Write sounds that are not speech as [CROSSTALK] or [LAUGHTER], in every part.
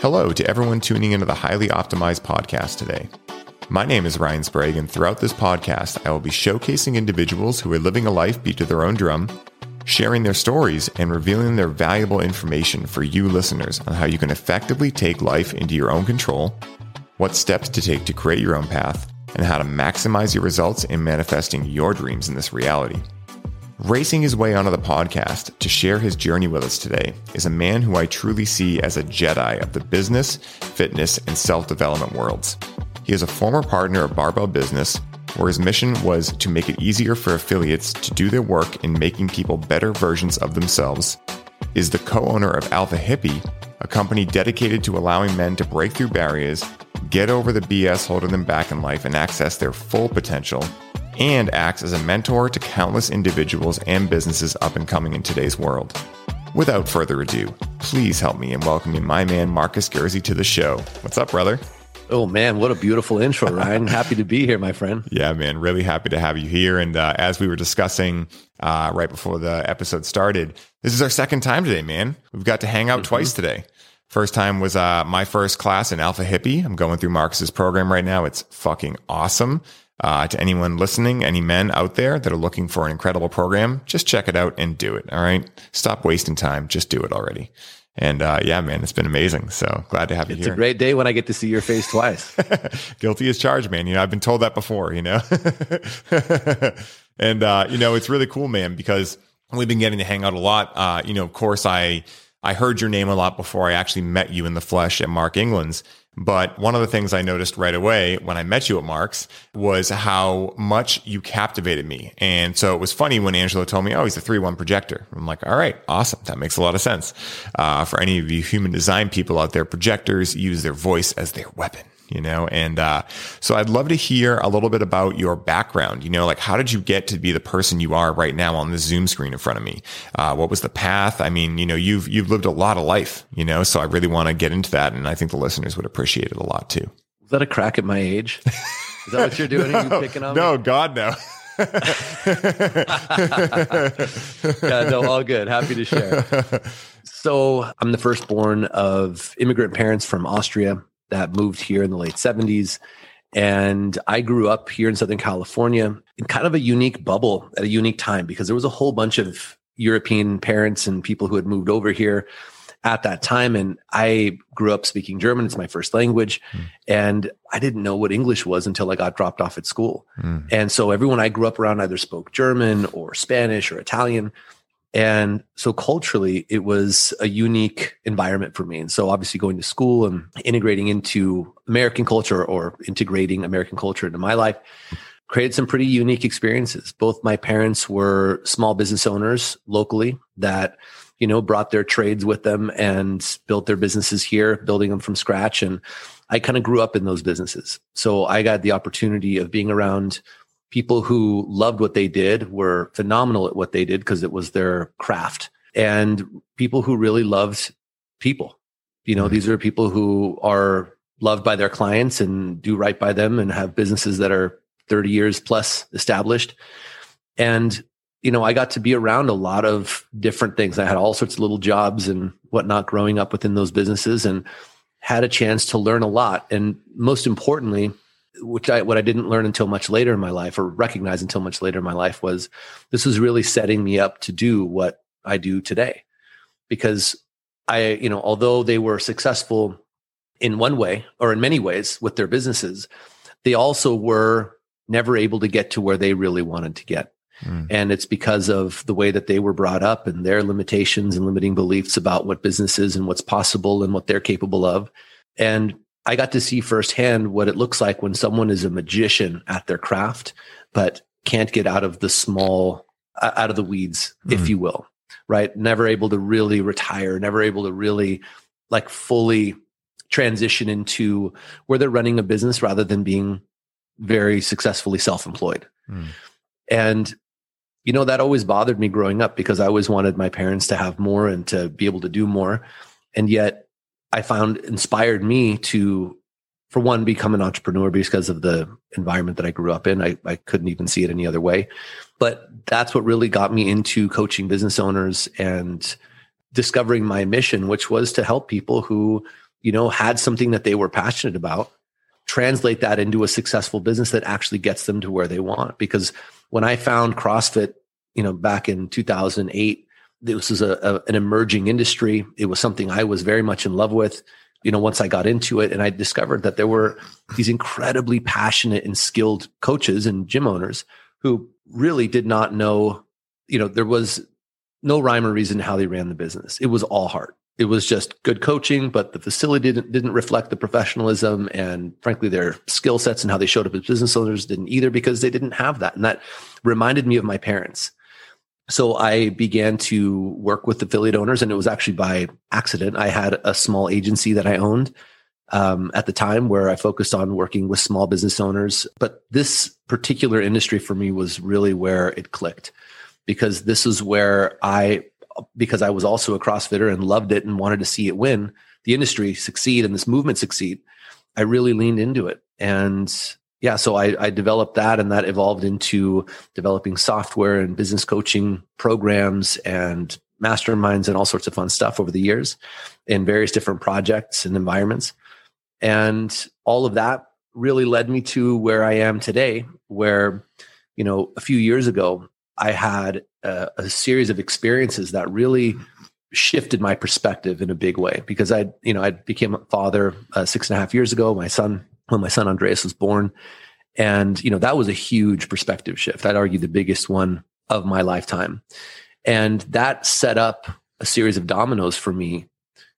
Hello to everyone tuning into the Highly Optimized podcast today. My name is Ryan Sprague, and throughout this podcast, I will be showcasing individuals who are living a life beat to their own drum, sharing their stories, and revealing their valuable information for you listeners on how you can effectively take life into your own control, what steps to take to create your own path, and how to maximize your results in manifesting your dreams in this reality. Racing his way onto the podcast to share his journey with us today is a man who I truly see as a Jedi of the business, fitness, and self development worlds. He is a former partner of Barbell Business, where his mission was to make it easier for affiliates to do their work in making people better versions of themselves, is the co owner of Alpha Hippie, a company dedicated to allowing men to break through barriers, get over the BS holding them back in life, and access their full potential and acts as a mentor to countless individuals and businesses up and coming in today's world. Without further ado, please help me in welcoming my man Marcus Gersey to the show. What's up, brother? Oh man, what a beautiful intro, Ryan. [LAUGHS] happy to be here, my friend. Yeah, man, really happy to have you here. And uh, as we were discussing uh, right before the episode started, this is our second time today, man. We've got to hang out mm-hmm. twice today. First time was uh, my first class in Alpha Hippie. I'm going through Marcus's program right now. It's fucking awesome. Uh, to anyone listening, any men out there that are looking for an incredible program, just check it out and do it. All right. Stop wasting time. Just do it already. And uh, yeah, man, it's been amazing. So glad to have you it's here. It's a great day when I get to see your face twice. [LAUGHS] Guilty as charged, man. You know, I've been told that before, you know? [LAUGHS] and, uh, you know, it's really cool, man, because we've been getting to hang out a lot. Uh, you know, of course, I, I heard your name a lot before I actually met you in the flesh at Mark England's. But one of the things I noticed right away when I met you at Mark's was how much you captivated me. And so it was funny when Angelo told me, oh, he's a 3 1 projector. I'm like, all right, awesome. That makes a lot of sense. Uh, for any of you human design people out there, projectors use their voice as their weapon you know? And, uh, so I'd love to hear a little bit about your background, you know, like how did you get to be the person you are right now on the Zoom screen in front of me? Uh, what was the path? I mean, you know, you've, you've lived a lot of life, you know, so I really want to get into that. And I think the listeners would appreciate it a lot too. Is that a crack at my age? Is that what you're doing? no, Are you [LAUGHS] picking on No, me? God, no. [LAUGHS] yeah, no, all good. Happy to share. [LAUGHS] So I'm the firstborn of immigrant parents from Austria that moved here in the late 70s. And I grew up here in Southern California in kind of a unique bubble at a unique time because there was a whole bunch of European parents and people who had moved over here at that time. And I grew up speaking German. It's my first language. Mm. And I didn't know what English was until I got dropped off at school. Mm. And so everyone I grew up around either spoke German or Spanish or Italian. And so culturally, it was a unique environment for me. And so obviously going to school and integrating into American culture or integrating American culture into my life created some pretty unique experiences. Both my parents were small business owners locally that, you know, brought their trades with them and built their businesses here, building them from scratch. And I kind of grew up in those businesses. So I got the opportunity of being around people who loved what they did were phenomenal at what they did because it was their craft. And people who really loved people. You know mm-hmm. these are people who are loved by their clients and do right by them and have businesses that are 30 years plus established. And you know i got to be around a lot of different things. I had all sorts of little jobs and whatnot growing up within those businesses and had a chance to learn a lot. And most importantly which I what I didn't learn until much later in my life or recognize until much later in my life was this was really setting me up to do what I do today. Because I, you know, although they were successful in one way or in many ways with their businesses, they also were never able to get to where they really wanted to get. Mm. And it's because of the way that they were brought up and their limitations and limiting beliefs about what business is and what's possible and what they're capable of. And I got to see firsthand what it looks like when someone is a magician at their craft, but can't get out of the small, out of the weeds, mm if you will, right? Never able to really retire, never able to really like fully transition into where they're running a business rather than being very successfully self employed. Mm. And, you know, that always bothered me growing up because I always wanted my parents to have more and to be able to do more. And yet, I found inspired me to, for one, become an entrepreneur because of the environment that I grew up in. I, I couldn't even see it any other way. But that's what really got me into coaching business owners and discovering my mission, which was to help people who you know, had something that they were passionate about, translate that into a successful business that actually gets them to where they want. Because when I found CrossFit, you know, back in 2008, this was a, a, an emerging industry. It was something I was very much in love with. You know, once I got into it and I discovered that there were these incredibly passionate and skilled coaches and gym owners who really did not know, you know, there was no rhyme or reason how they ran the business. It was all heart. It was just good coaching, but the facility didn't, didn't reflect the professionalism and frankly, their skill sets and how they showed up as business owners didn't either because they didn't have that. And that reminded me of my parents. So I began to work with affiliate owners and it was actually by accident. I had a small agency that I owned um, at the time where I focused on working with small business owners. But this particular industry for me was really where it clicked because this is where I, because I was also a CrossFitter and loved it and wanted to see it win, the industry succeed and this movement succeed. I really leaned into it. And yeah, so I, I developed that and that evolved into developing software and business coaching programs and masterminds and all sorts of fun stuff over the years in various different projects and environments. And all of that really led me to where I am today, where, you know, a few years ago, I had a, a series of experiences that really shifted my perspective in a big way because I, you know, I became a father uh, six and a half years ago. My son, when my son Andreas was born, and you know that was a huge perspective shift. I'd argue the biggest one of my lifetime, and that set up a series of dominoes for me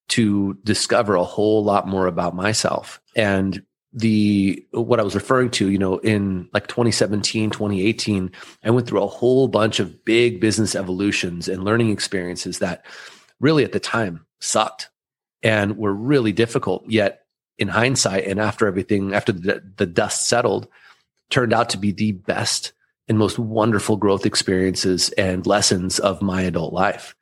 to discover a whole lot more about myself and the what I was referring to, you know, in like 2017, 2018, I went through a whole bunch of big business evolutions and learning experiences that really at the time sucked and were really difficult. Yet in hindsight and after everything, after the, the dust settled, turned out to be the best and most wonderful growth experiences and lessons of my adult life.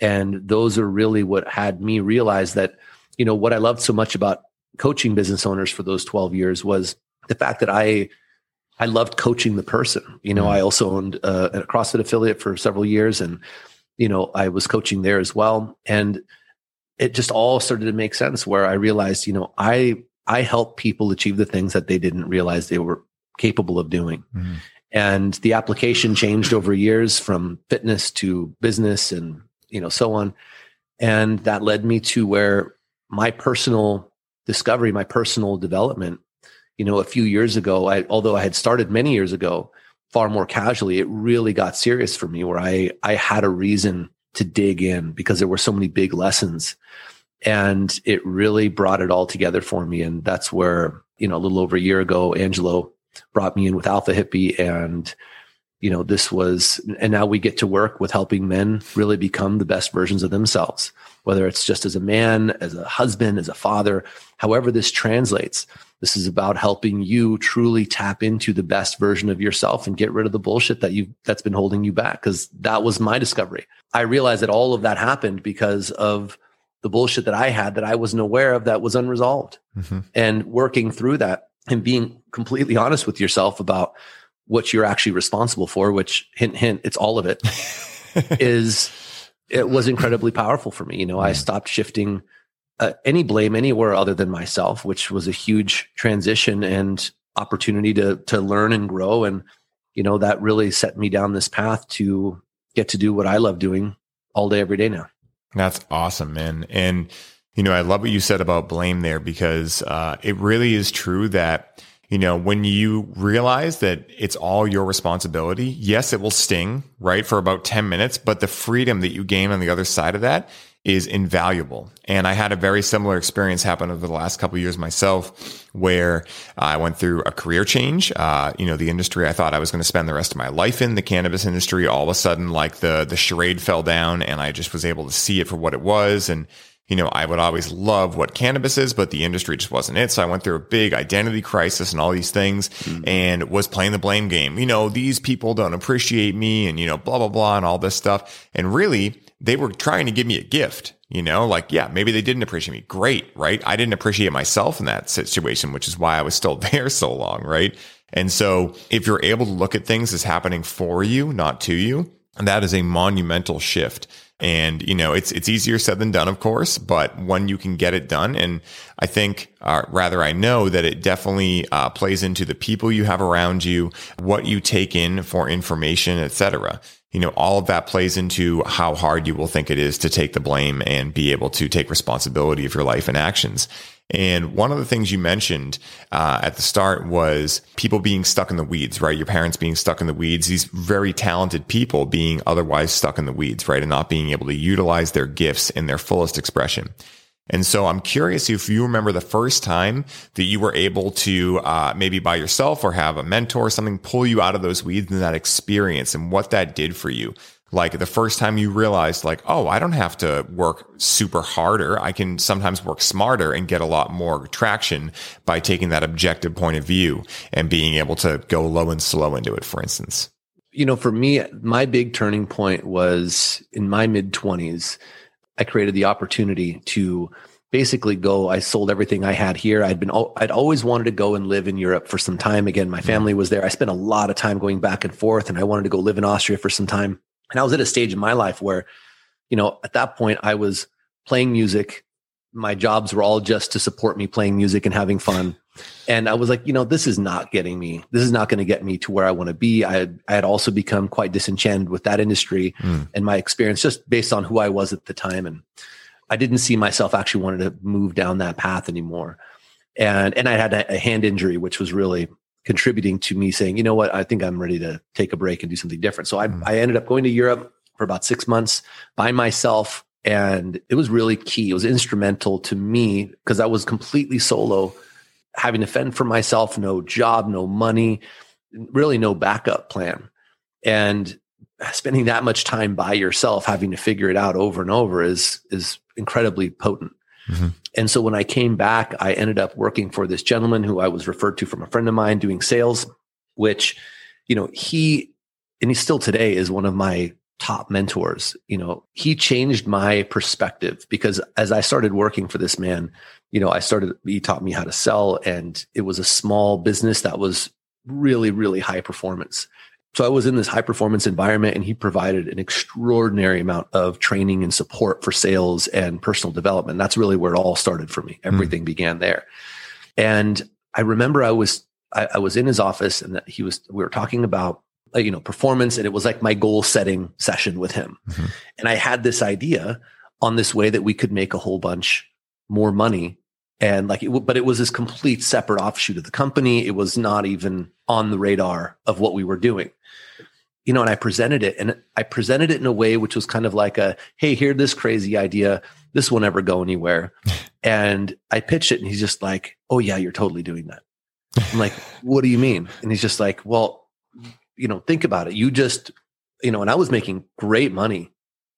And those are really what had me realize that, you know, what I loved so much about coaching business owners for those 12 years was the fact that I I loved coaching the person. You know, mm. I also owned a, a CrossFit affiliate for several years and you know, I was coaching there as well and it just all started to make sense where I realized, you know, I I help people achieve the things that they didn't realize they were capable of doing. Mm. And the application changed over years from fitness to business and you know so on and that led me to where my personal discovery my personal development you know a few years ago I, although i had started many years ago far more casually it really got serious for me where i i had a reason to dig in because there were so many big lessons. And it really brought it all together for me. And that's where you know a little over a year ago angelo brought me in with alpha hippie and you know, this was, and now we get to work with helping men really become the best versions of themselves, whether it's just as a man, as a husband, as a father, however this translates. This is about helping you truly tap into the best version of yourself and get rid of the bullshit that you that's been holding you back. Cause that was my discovery. I realized that all of that happened because of the bullshit that I had that I wasn't aware of that was unresolved. Mm-hmm. And working through that and being completely honest with yourself about what you're actually responsible for, which hint, hint, it's all of it, [LAUGHS] is it was incredibly powerful for me. You know, I stopped shifting uh, any blame anywhere other than myself, which was a huge transition and opportunity to to learn and grow. And you know, that really set me down this path to get to do what I love doing all day, every day now. That's awesome, man. And you know, I love what you said about blame there because uh, it really is true that you know, when you realize that it's all your responsibility, yes, it will sting, right, for about 10 minutes, but the freedom that you gain on the other side of that is invaluable. And I had a very similar experience happen over the last couple years myself, where I went through a career change. Uh, you know, the industry I thought I was going to spend the rest of my life in, the cannabis industry, all of a sudden, like the the charade fell down, and I just was able to see it for what it was, and you know, I would always love what cannabis is, but the industry just wasn't it. So I went through a big identity crisis and all these things mm-hmm. and was playing the blame game. You know, these people don't appreciate me and, you know, blah, blah, blah, and all this stuff. And really, they were trying to give me a gift, you know, like, yeah, maybe they didn't appreciate me. Great, right? I didn't appreciate myself in that situation, which is why I was still [LAUGHS] there so long, right? And so if you're able to look at things as happening for you, not to you, that is a monumental shift And, you know, it's, it's easier said than done, of course, but when you can get it done. And I think, uh, rather, I know that it definitely uh, plays into the people you have around you, what you take in for information, etc you know, all of that plays into how hard you will think it is to take the blame and be able to take responsibility of your life and actions. And one of the things you mentioned uh, at the start was people being stuck in the weeds, right? Your parents being stuck in the weeds, these very talented people being otherwise stuck in the weeds, right? And not being able to utilize their gifts in their fullest expression. And so I'm curious if you remember the first time that you were able to, uh, maybe by yourself or have a mentor or something pull you out of those weeds and that experience and what that did for you like the first time you realized like oh i don't have to work super harder. I can sometimes work smarter and get a lot more traction by taking that objective point of view and being able to go low and slow into it for instance. You know for me my big turning point was in my mid 20s i created the opportunity to basically go i sold everything i had here. I'd been i'd always wanted to go and live in europe for some time. Again my mm-hmm. family was there. I spent a lot of time going back and forth and i wanted to go live in austria for some time and I was at a stage in my life where, you know, at that point I was playing music. My jobs were all just to support me playing music and having fun. And I was like, you know, this is not getting me. This is not going to get me to where I want to be. I had, I had also become quite disenchanted with that industry mm. and my experience just based on who I was at the time. And I didn't see myself actually wanting to move down that path anymore. And, and I had a, a hand injury, which was really contributing to me saying, you know what, I think I'm ready to take a break and do something different. So I, mm. I ended up going to Europe for about six months by myself. And it was really key. It was instrumental to me because I was completely solo, having to fend for myself, no job, no money, really no backup plan. And spending that much time by yourself, having to figure it out over and over is, is incredibly potent. Mm-hmm. And so when I came back, I ended up working for this gentleman who I was referred to from a friend of mine doing sales, which, you know, he, and he still today is one of my top mentors. You know, he changed my perspective because as I started working for this man, you know, I started, he taught me how to sell and it was a small business that was really, really high performance. So I was in this high performance environment and he provided an extraordinary amount of training and support for sales and personal development. That's really where it all started for me. Hmm. Everything mm. began there. And I remember I was, I, I was in his office and he was, we were talking about, you know, performance and it was like my goal setting session with him. Mm-hmm. And I had this idea on this way that we could make a whole bunch more money and like it, but it was this complete separate offshoot of the company it was not even on the radar of what we were doing you know and i presented it and i presented it in a way which was kind of like a hey here this crazy idea. This will never go anywhere. [LAUGHS] And i pitched it and he's just like oh yeah you're totally doing that. I'm like what do you mean? And he's just like well you know think about it. You just you know and i was making great money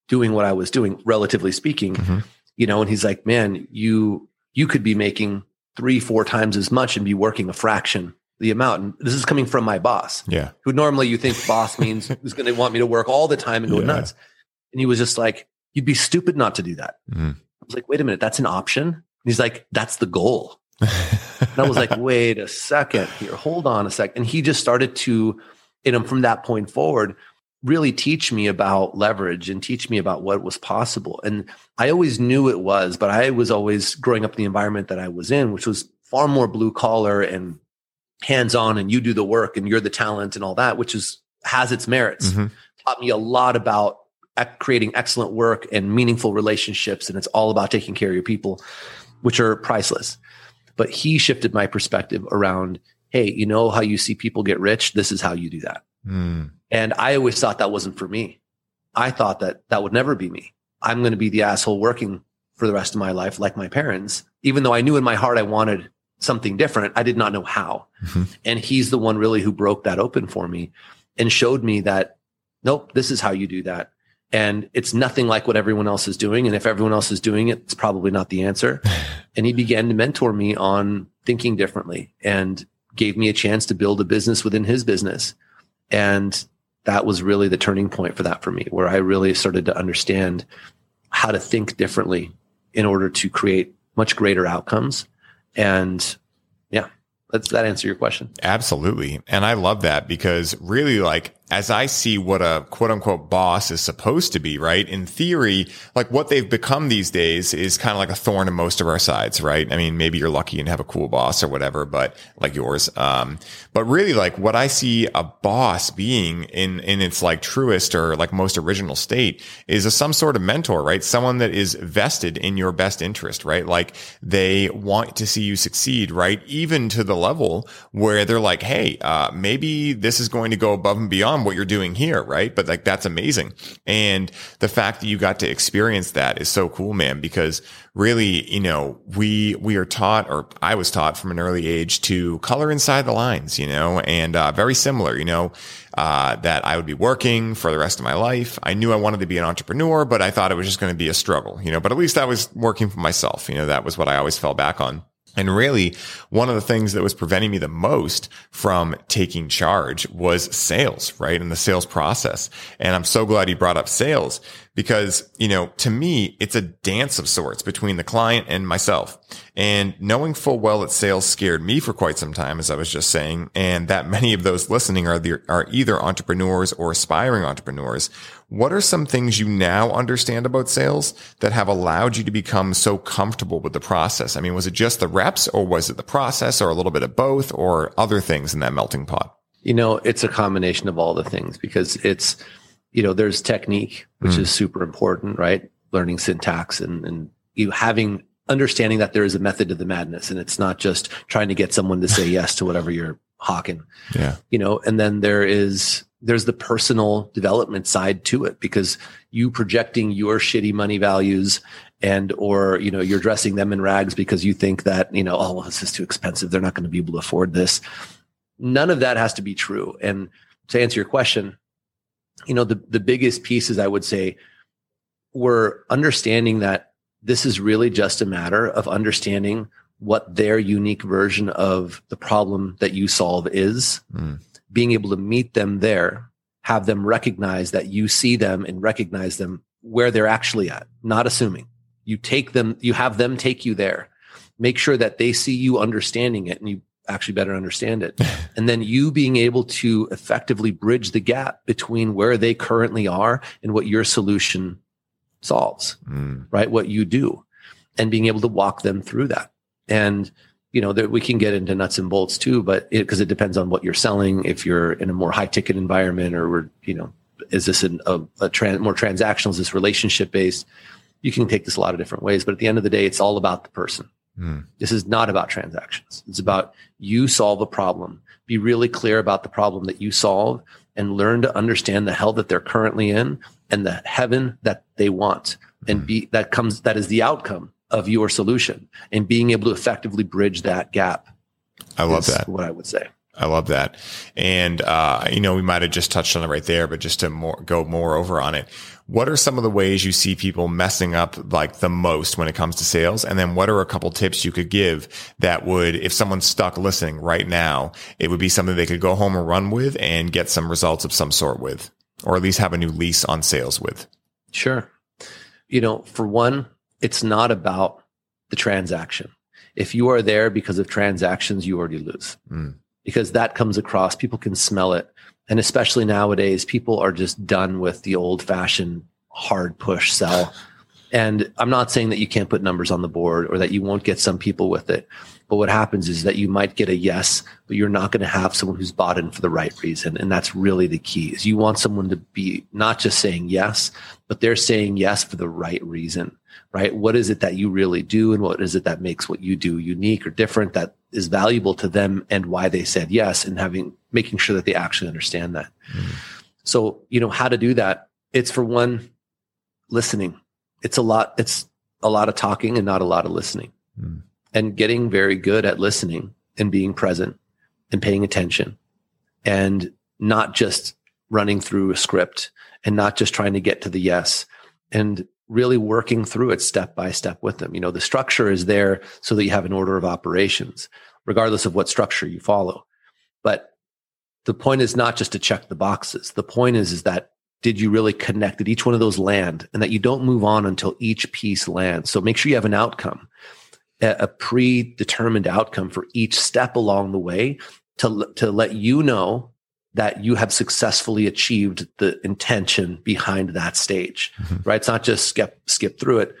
doing what i was doing relatively speaking mm-hmm. you know and he's like man you you could be making three, four times as much and be working a fraction the amount. And this is coming from my boss. Yeah. Who normally you think boss means [LAUGHS] is going to want me to work all the time and go yeah. nuts. And he was just like, you'd be stupid not to do that. Mm. I was like, wait a minute, that's an option. And he's like, that's the goal. [LAUGHS] and I was like, wait a second here, hold on a second. And he just started to, you know, from that point forward, really teach me about leverage and teach me about what was possible. And I always knew it was, but I was always growing up in the environment that I was in, which was far more blue collar and hands on and you do the work and you're the talent and all that, which is has its merits. Mm-hmm. Taught me a lot about creating excellent work and meaningful relationships. And it's all about taking care of your people, which are priceless. But he shifted my perspective around, hey, you know how you see people get rich? This is how you do that. Mm. And I always thought that wasn't for me. I thought that that would never be me. I'm going to be the asshole working for the rest of my life, like my parents, even though I knew in my heart I wanted something different. I did not know how. Mm-hmm. And he's the one really who broke that open for me and showed me that, nope, this is how you do that. And it's nothing like what everyone else is doing. And if everyone else is doing it, it's probably not the answer. [LAUGHS] and he began to mentor me on thinking differently and gave me a chance to build a business within his business. And that was really the turning point for that for me, where I really started to understand how to think differently in order to create much greater outcomes. And yeah, does that answer your question? Absolutely. And I love that because really like as I see what a quote unquote boss is supposed to be, right? In theory, like what they've become these days is kind of like a thorn in most of our sides, right? I mean, maybe you're lucky and have a cool boss or whatever, but like yours. Um, but really like what I see a boss being in, in its like truest or like most original state is a some sort of mentor, right? Someone that is vested in your best interest, right? Like they want to see you succeed, right? Even to the level where they're like, Hey, uh, maybe this is going to go above and beyond what you're doing here, right? But like that's amazing. And the fact that you got to experience that is so cool, man, because really, you know, we, we are taught, or I was taught from an early age to color inside the lines, you know, and, uh, very similar, you know, uh, that I would be working for the rest of my life. I knew I wanted to be an entrepreneur, but I thought it was just going to be a struggle, you know, but at least I was working for myself. You know, that was what I always fell back on. And really, one of the things that was preventing me the most from taking charge was sales, right? And the sales process. And I'm so glad you brought up sales because, you know, to me, it's a dance of sorts between the client and myself. And knowing full well that sales scared me for quite some time, as I was just saying, and that many of those listening are the, are either entrepreneurs or aspiring entrepreneurs. What are some things you now understand about sales that have allowed you to become so comfortable with the process? I mean, was it just the reps or was it the process or a little bit of both or other things in that melting pot? You know, it's a combination of all the things because it's, you know, there's technique, which mm. is super important, right? Learning syntax and, and you having understanding that there is a method to the madness and it's not just trying to get someone to say yes to whatever you're hawking. Yeah. You know, and then there is, there's the personal development side to it because you projecting your shitty money values and or you know you're dressing them in rags because you think that you know oh well this is too expensive. They're not going to be able to afford this. None of that has to be true. And to answer your question you know the the biggest pieces i would say were understanding that this is really just a matter of understanding what their unique version of the problem that you solve is mm. Being able to meet them there have them recognize that you see them and recognize them where they're actually at not assuming you take them you have them take you there make sure that they see you understanding it and you actually better understand it. [LAUGHS] and then you being able to effectively bridge the gap between where they currently are and what your solution solves, mm. right? What you do and being able to walk them through that. And, you know, that we can get into nuts and bolts too, but because it, it, depends on what you're selling. If you're in a more high ticket environment or we're, you know, is this an, a, a trans, more transactional? Is this relationship based? You can take this a lot of different ways, but at the end of the day, it's all about the person Mm. This is not about transactions. It's about you solve a problem. Be really clear about the problem that you solve and learn to understand the hell that they're currently in and the heaven that they want. And mm. be that comes that is the outcome of your solution and being able to effectively bridge that gap. I love that. What I would say. I love that. And, uh, you know, we might have just touched on it right there, but just to more, go more over on it. What are some of the ways you see people messing up like the most when it comes to sales? And then what are a couple tips you could give that would, if someone's stuck listening right now, it would be something they could go home and run with and get some results of some sort with, or at least have a new lease on sales with? Sure. You know, for one, it's not about the transaction. If you are there because of transactions, you already lose. Mm because that comes across. People can smell it. And especially nowadays, people are just done with the old fashioned hard push sell. And I'm not saying that you can't put numbers on the board or that you won't get some people with it. But what happens is that you might get a yes, but you're not going to have someone who's bought in for the right reason. And that's really the key is you want someone to be not just saying yes, but they're saying yes for the right reason, right? What is it that you really do? And what is it that makes what you do unique or different that is valuable to them and why they said yes and having, making sure that they actually understand that. Mm. So, you know, how to do that? It's for one, listening. It's a lot, it's a lot of talking and not a lot of listening. Mm. And getting very good at listening and being present and paying attention and not just running through a script and not just trying to get to the yes and really working through it step by step with them. You know, the structure is there so that you have an order of operations, regardless of what structure you follow. But the point is not just to check the boxes. The point is, is that did you really connect? Did each one of those land and that you don't move on until each piece lands? So make sure you have an outcome, a predetermined outcome for each step along the way to, to let you know that you have successfully achieved the intention behind that stage, mm-hmm. right? It's not just skip, skip through it.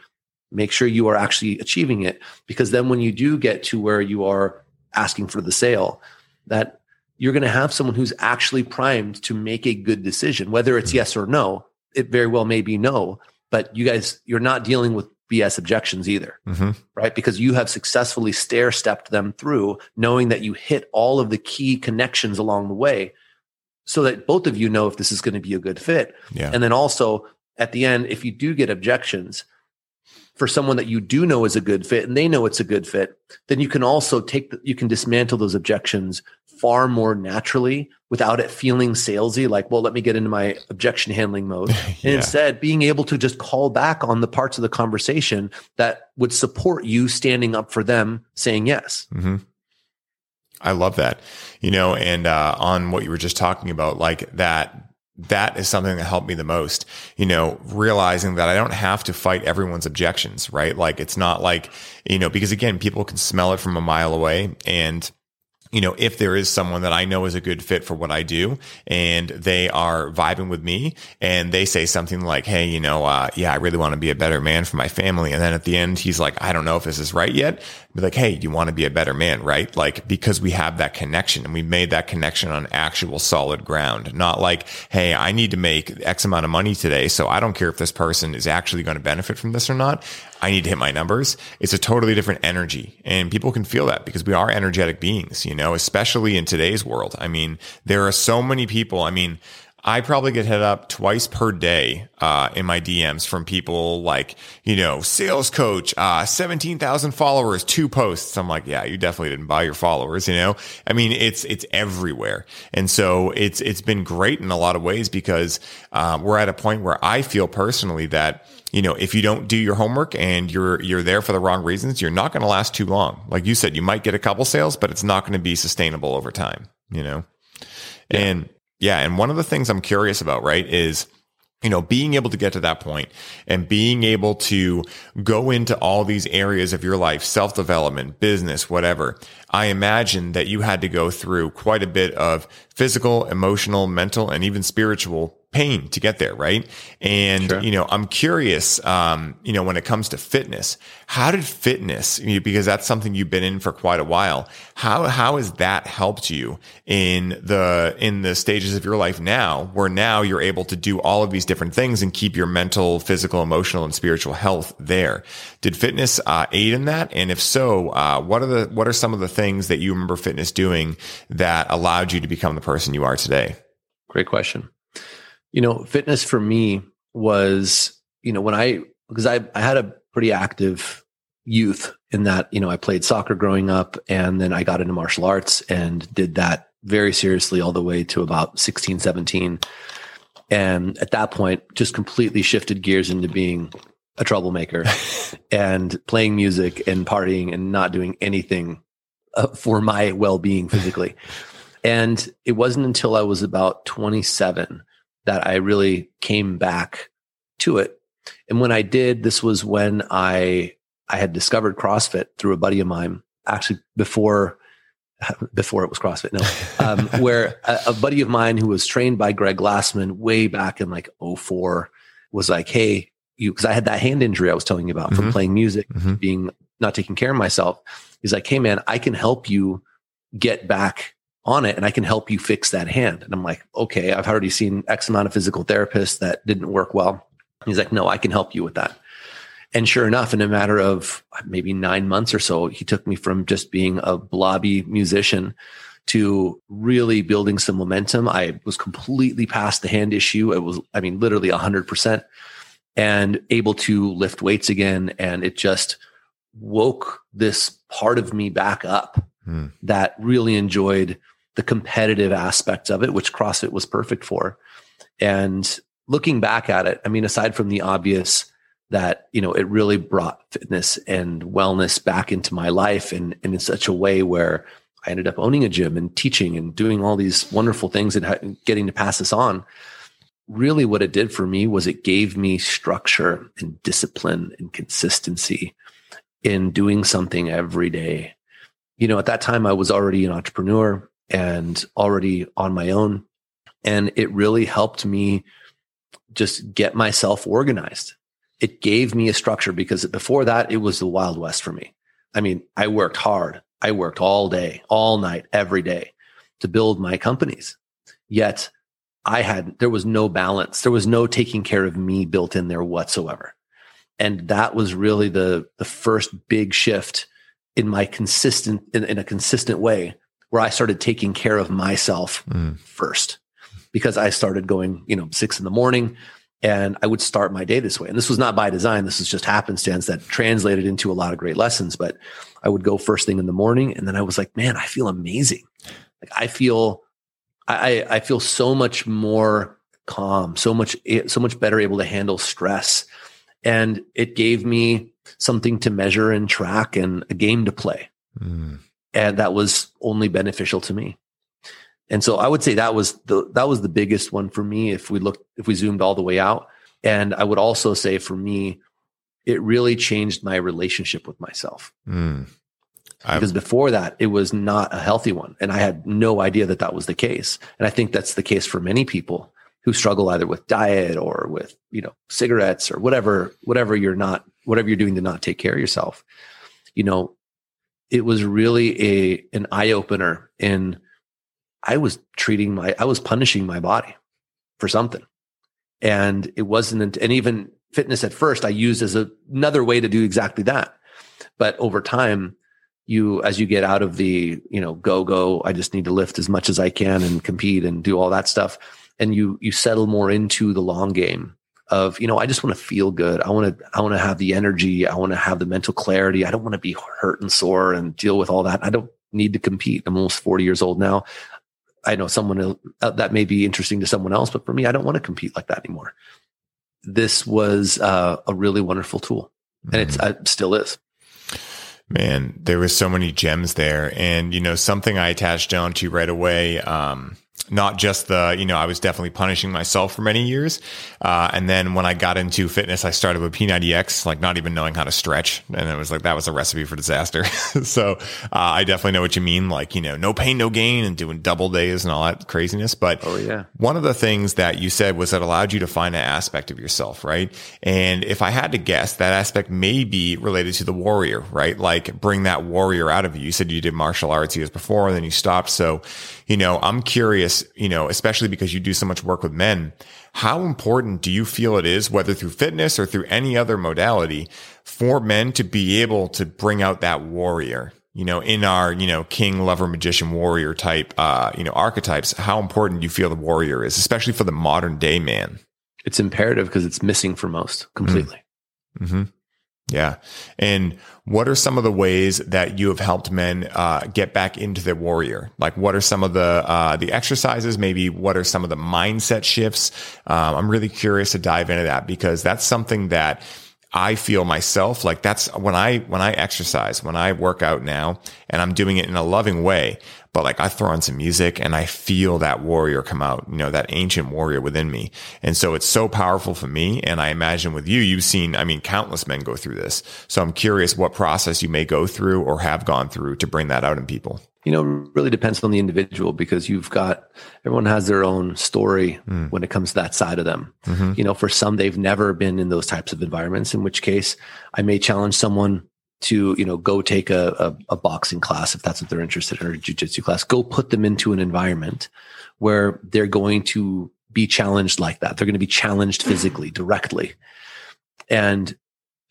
Make sure you are actually achieving it because then when you do get to where you are asking for the sale, that you're going to have someone who's actually primed to make a good decision, whether it's mm-hmm. yes or no. It very well may be no, but you guys, you're not dealing with BS objections either, mm-hmm. right? Because you have successfully stair stepped them through, knowing that you hit all of the key connections along the way so that both of you know if this is going to be a good fit. Yeah. And then also at the end, if you do get objections for someone that you do know is a good fit and they know it's a good fit, then you can also take the, you can dismantle those objections far more naturally without it feeling salesy, like, well, let me get into my objection handling mode. [LAUGHS] yeah. And instead, being able to just call back on the parts of the conversation that would support you standing up for them saying yes. Mm-hmm. I love that. You know, and uh, on what you were just talking about, like that that is something that helped me the most, you know, realizing that I don't have to fight everyone's objections, right? Like it's not like, you know, because again, people can smell it from a mile away and you know, if there is someone that I know is a good fit for what I do and they are vibing with me and they say something like, Hey, you know, uh, yeah, I really want to be a better man for my family. And then at the end, he's like, I don't know if this is right yet. Be like, Hey, you want to be a better man, right? Like, because we have that connection and we made that connection on actual solid ground, not like, Hey, I need to make X amount of money today. So I don't care if this person is actually going to benefit from this or not. I need to hit my numbers. It's a totally different energy and people can feel that because we are energetic beings, you know, especially in today's world. I mean, there are so many people. I mean, I probably get hit up twice per day uh, in my DMs from people like, you know, sales coach, uh, 17,000 followers, two posts. I'm like, yeah, you definitely didn't buy your followers, you know? I mean, it's, it's everywhere. And so it's, it's been great in a lot of ways because uh, we're at a point where I feel personally that, you know, if you don't do your homework and you're, you're there for the wrong reasons, you're not going to last too long. Like you said, you might get a couple sales, but it's not going to be sustainable over time, you know? Yeah. And yeah. And one of the things I'm curious about, right, is, you know, being able to get to that point and being able to go into all these areas of your life, self development, business, whatever. I imagine that you had to go through quite a bit of physical, emotional, mental, and even spiritual pain to get there, right? And sure. you know, I'm curious, um, you know, when it comes to fitness, how did fitness, because that's something you've been in for quite a while, how how has that helped you in the in the stages of your life now, where now you're able to do all of these different things and keep your mental, physical, emotional, and spiritual health there? Did fitness uh, aid in that? And if so, uh, what are the what are some of the things that you remember fitness doing that allowed you to become the person you are today? Great question. You know, fitness for me was, you know, when I, because I, I had a pretty active youth in that, you know, I played soccer growing up and then I got into martial arts and did that very seriously all the way to about 16, 17. And at that point, just completely shifted gears into being a troublemaker [LAUGHS] and playing music and partying and not doing anything uh, for my well being physically. and it wasn't until I was about 27 that I really came back to it. And when I did, this was when I I had discovered CrossFit through a buddy of mine, actually before [LAUGHS] before it was CrossFit, no, [LAUGHS] um, where a, a, buddy of mine who was trained by Greg Glassman way back in like 04 was like, Hey, you, cause I had that hand injury I was telling you about mm-hmm. from playing music, mm-hmm. being not taking care of myself. He's like, Hey man, I can help you get back on it and I can help you fix that hand. And I'm like, okay, I've already seen X amount of physical therapists that didn't work well. He's like, no, I can help you with that. And sure enough, in a matter of maybe nine months or so, he took me from just being a blobby musician to really building some momentum. I was completely past the hand issue. It was, I mean, literally hundred percent and able to lift weights again. And it just woke this part of me back up hmm. that really enjoyed the competitive aspects of it, which CrossFit was perfect for. And looking back at it, I mean, aside from the obvious that, you know, it really brought fitness and wellness back into my life and, and in such a way where I ended up owning a gym and teaching and doing all these wonderful things and getting to pass this on. Really, what it did for me was it gave me structure and discipline and consistency in doing something every day. You know, at that time, I was already an entrepreneur and already on my own. And it really helped me just get myself organized. It gave me a structure because before that, it was the Wild West for me. I mean, I worked hard. I worked all day, all night, every day to build my companies. Yet I had, there was no balance. There was no taking care of me built in there whatsoever. And that was really the, the first big shift in my consistent, in, in a consistent way where I started taking care of myself mm. first because I started going, you know, six in the morning and I would start my day this way. And this was not by design. This is just happenstance that translated into a lot of great lessons. But I would go first thing in the morning. And then I was like, man, I feel amazing. Like I feel, I, I feel so much more calm, so much, so much better able to handle stress. And it gave me something to measure and track and a game to play. Mm. And that was only beneficial to me. And so I would say that was the that was the biggest one for me if we looked if we zoomed all the way out. And I would also say for me, it really changed my relationship with myself. Mm. Because before that, it was not a healthy one. And I had no idea that that was the case. And I think that's the case for many people who struggle either with diet or with, you know, cigarettes or whatever, whatever you're not, whatever you're doing to not take care of yourself. You know, it was really a, an eye opener in I was treating my, I was punishing my body for something. And it wasn't, and even fitness at first I used as a, another way to do exactly that. But over time, you, as you get out of the, you know, go, go, I just need to lift as much as I can and compete and do all that stuff. And you, you settle more into the long game of, you know, I just want to feel good. I want to, I want to have the energy. I want to have the mental clarity. I don't want to be hurt and sore and deal with all that. I don't need to compete. I'm almost 40 years old now. I know someone uh, that may be interesting to someone else, but for me, I don't want to compete like that anymore. This was uh, a really wonderful tool, and it's mm-hmm. it still is. Man, there was so many gems there, and you know something I attached on to right away. Um, not just the, you know, I was definitely punishing myself for many years. Uh, and then when I got into fitness, I started with P90X, like not even knowing how to stretch. And it was like, that was a recipe for disaster. [LAUGHS] so, uh, I definitely know what you mean. Like, you know, no pain, no gain and doing double days and all that craziness. But oh, yeah. one of the things that you said was that allowed you to find an aspect of yourself, right? And if I had to guess, that aspect may be related to the warrior, right? Like bring that warrior out of you. You said you did martial arts years before and then you stopped. So, you know, I'm curious, you know, especially because you do so much work with men, how important do you feel it is, whether through fitness or through any other modality, for men to be able to bring out that warrior? You know, in our, you know, king, lover, magician, warrior type, uh, you know, archetypes, how important do you feel the warrior is, especially for the modern day man? It's imperative because it's missing for most completely. Mm-hmm. Yeah. And what are some of the ways that you have helped men uh, get back into their warrior? Like, what are some of the uh, the exercises? Maybe what are some of the mindset shifts? Um, I'm really curious to dive into that because that's something that I feel myself like that's when I when I exercise, when I work out now, and I'm doing it in a loving way but like I throw on some music and I feel that warrior come out, you know, that ancient warrior within me. And so it's so powerful for me. And I imagine with you, you've seen, I mean, countless men go through this. So I'm curious what process you may go through or have gone through to bring that out in people. You know, really depends on the individual because you've got everyone has their own story mm. when it comes to that side of them. Mm-hmm. You know, for some, they've never been in those types of environments, in which case I may challenge someone to you know go take a, a, a, boxing class if that's what they're interested in or a jiu-jitsu class go put them into an environment where they're going to be challenged like that. They're going to be challenged physically directly. And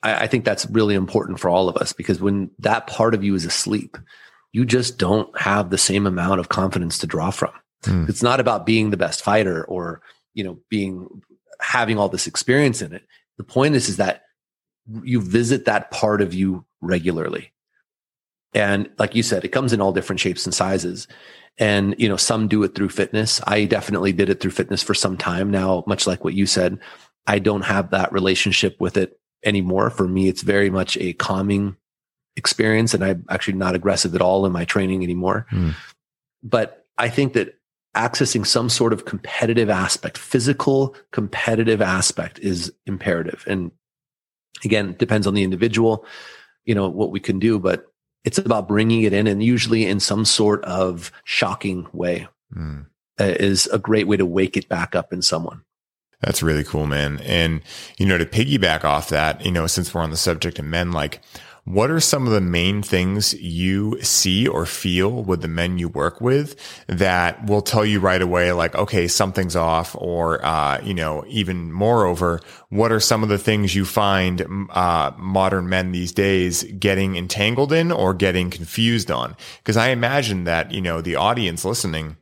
I, I think that's really important for all of us because when that part of you is asleep you just don't have the same amount of confidence to draw from. Mm. it's not about being the best fighter or you know being having all this experience in it. The point is is that you visit that part of you regularly. And like you said, it comes in all different shapes and sizes. And, you know, some do it through fitness. I definitely did it through fitness for some time now, much like what you said. I don't have that relationship with it anymore. For me, it's very much a calming experience. And I'm actually not aggressive at all in my training anymore. Mm. But I think that accessing some sort of competitive aspect, physical competitive aspect is imperative. And again, depends on the individual you know, what we can do, but it's about bringing it in and usually in some sort of shocking way. Mm. is a great way to wake it back up in someone. That's really cool, man. And, you know, to piggyback off that, you know, since we're on the subject of men, like, what are some of the main things you see or feel with the men you work with that will tell you right away, like, okay, something's off, or uh, you know, even moreover, what are some of the things you find uh, modern men these days getting entangled in or getting confused on? Because I imagine that you know the audience listening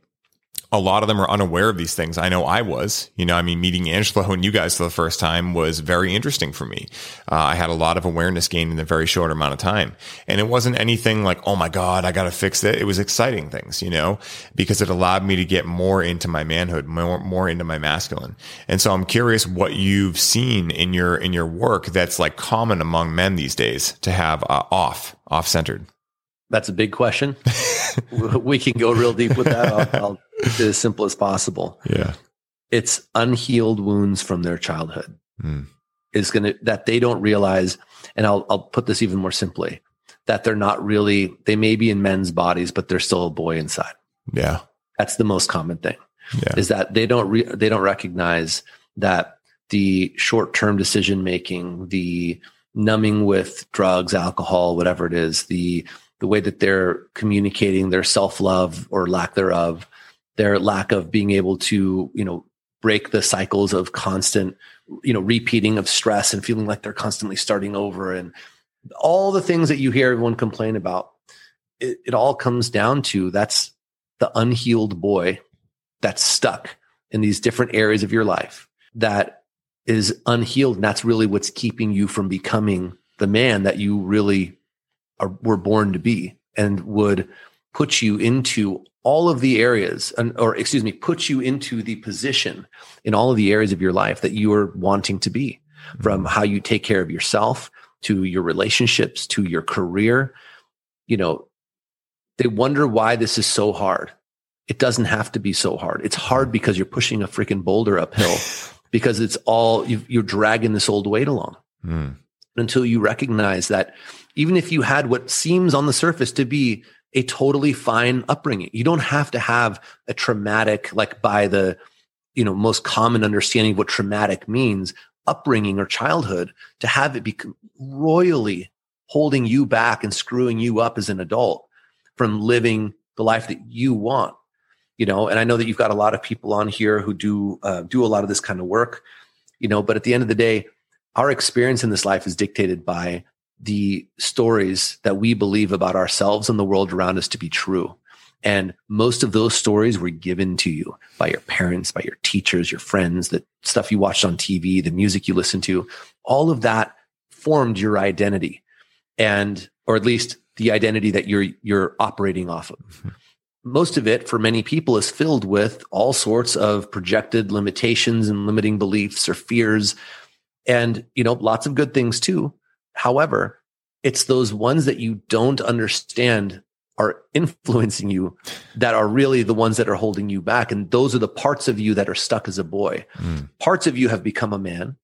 a lot of them are unaware of these things. I know I was, you know, I mean, meeting Angelo and you guys for the first time was very interesting for me. Uh, I had a lot of awareness gained in a very short amount of time. And it wasn't anything like, oh my God, I got to fix it. It was exciting things, you know, because it allowed me to get more into my manhood, more, more into my masculine. And so I'm curious what you've seen in your, in your work that's like common among men these days to have uh, off, off centered. That's a big question. [LAUGHS] we can go real deep with that. I'll, I'll it as simple as possible. Yeah. It's unhealed wounds from their childhood. Mm. Is going to, that they don't realize, and I'll, I'll put this even more simply, that they're not really, they may be in men's bodies, but they're still a boy inside. Yeah. That's the most common thing yeah. is that they don't, re, they don't recognize that the short-term decision making, the numbing with drugs, alcohol, whatever it is, the, the way that they're communicating their self-love or lack thereof their lack of being able to, you know, break the cycles of constant, you know, repeating of stress and feeling like they're constantly starting over and all the things that you hear everyone complain about. It, it all comes down to that's the unhealed boy that's stuck in these different areas of your life that is unhealed. And that's really what's keeping you from becoming the man that you really are, were born to be and would put you into all of the areas, and, or excuse me, put you into the position in all of the areas of your life that you are wanting to be from mm-hmm. how you take care of yourself to your relationships to your career. You know, they wonder why this is so hard. It doesn't have to be so hard. It's hard because you're pushing a freaking boulder uphill [LAUGHS] because it's all you're dragging this old weight along mm. Until you recognize that even if you had what seems on the surface to be a totally fine upbringing. You don't have to have a traumatic, like by the, you know, most common understanding of what traumatic means, upbringing or childhood to have it be royally holding you back and screwing you up as an adult from living the life that you want. You know, and I know that you've got a lot of people on here who do uh, do a lot of this kind of work. You know, but at the end of the day, our experience in this life is dictated by the stories that we believe about ourselves and the world around us to be true. And most of those stories were given to you by your parents, by your teachers, your friends, the stuff you watched on TV, the music you listened to, all of that formed your identity and, or at least the identity that you're, you're operating off of. Mm-hmm. Most of it for many people is filled with all sorts of projected limitations and limiting beliefs or fears and, you know, lots of good things too. However, it's those ones that you don't understand are influencing you that are really the ones that are holding you back. And those are the parts of you that are stuck as a boy. Mm. Parts of you have become a man.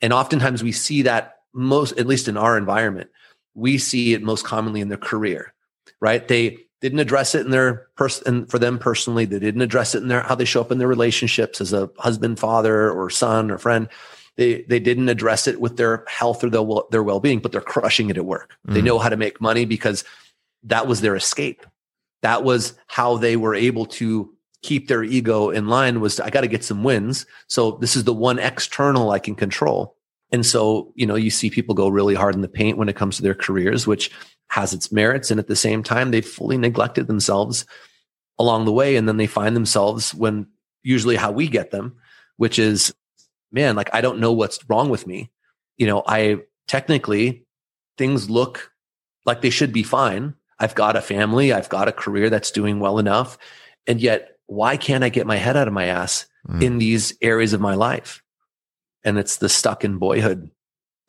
And oftentimes we see that most, at least in our environment, we see it most commonly in their career, right? They didn't address it in their person for them personally. They didn't address it in their how they show up in their relationships as a husband, father, or son or friend they they didn't address it with their health or their their well being, but they're crushing it at work. Mm. They know how to make money because that was their escape. That was how they were able to keep their ego in line. Was I got to get some wins, so this is the one external I can control. And so you know you see people go really hard in the paint when it comes to their careers, which has its merits, and at the same time they've fully neglected themselves along the way, and then they find themselves when usually how we get them, which is man, like I don't know what's wrong with me. You know, I technically things look like they should be fine. I've got a family, I've got a career that's doing well enough. And yet, why can't I get my head out of my ass mm. in these areas of my life? And it's the stuck in boyhood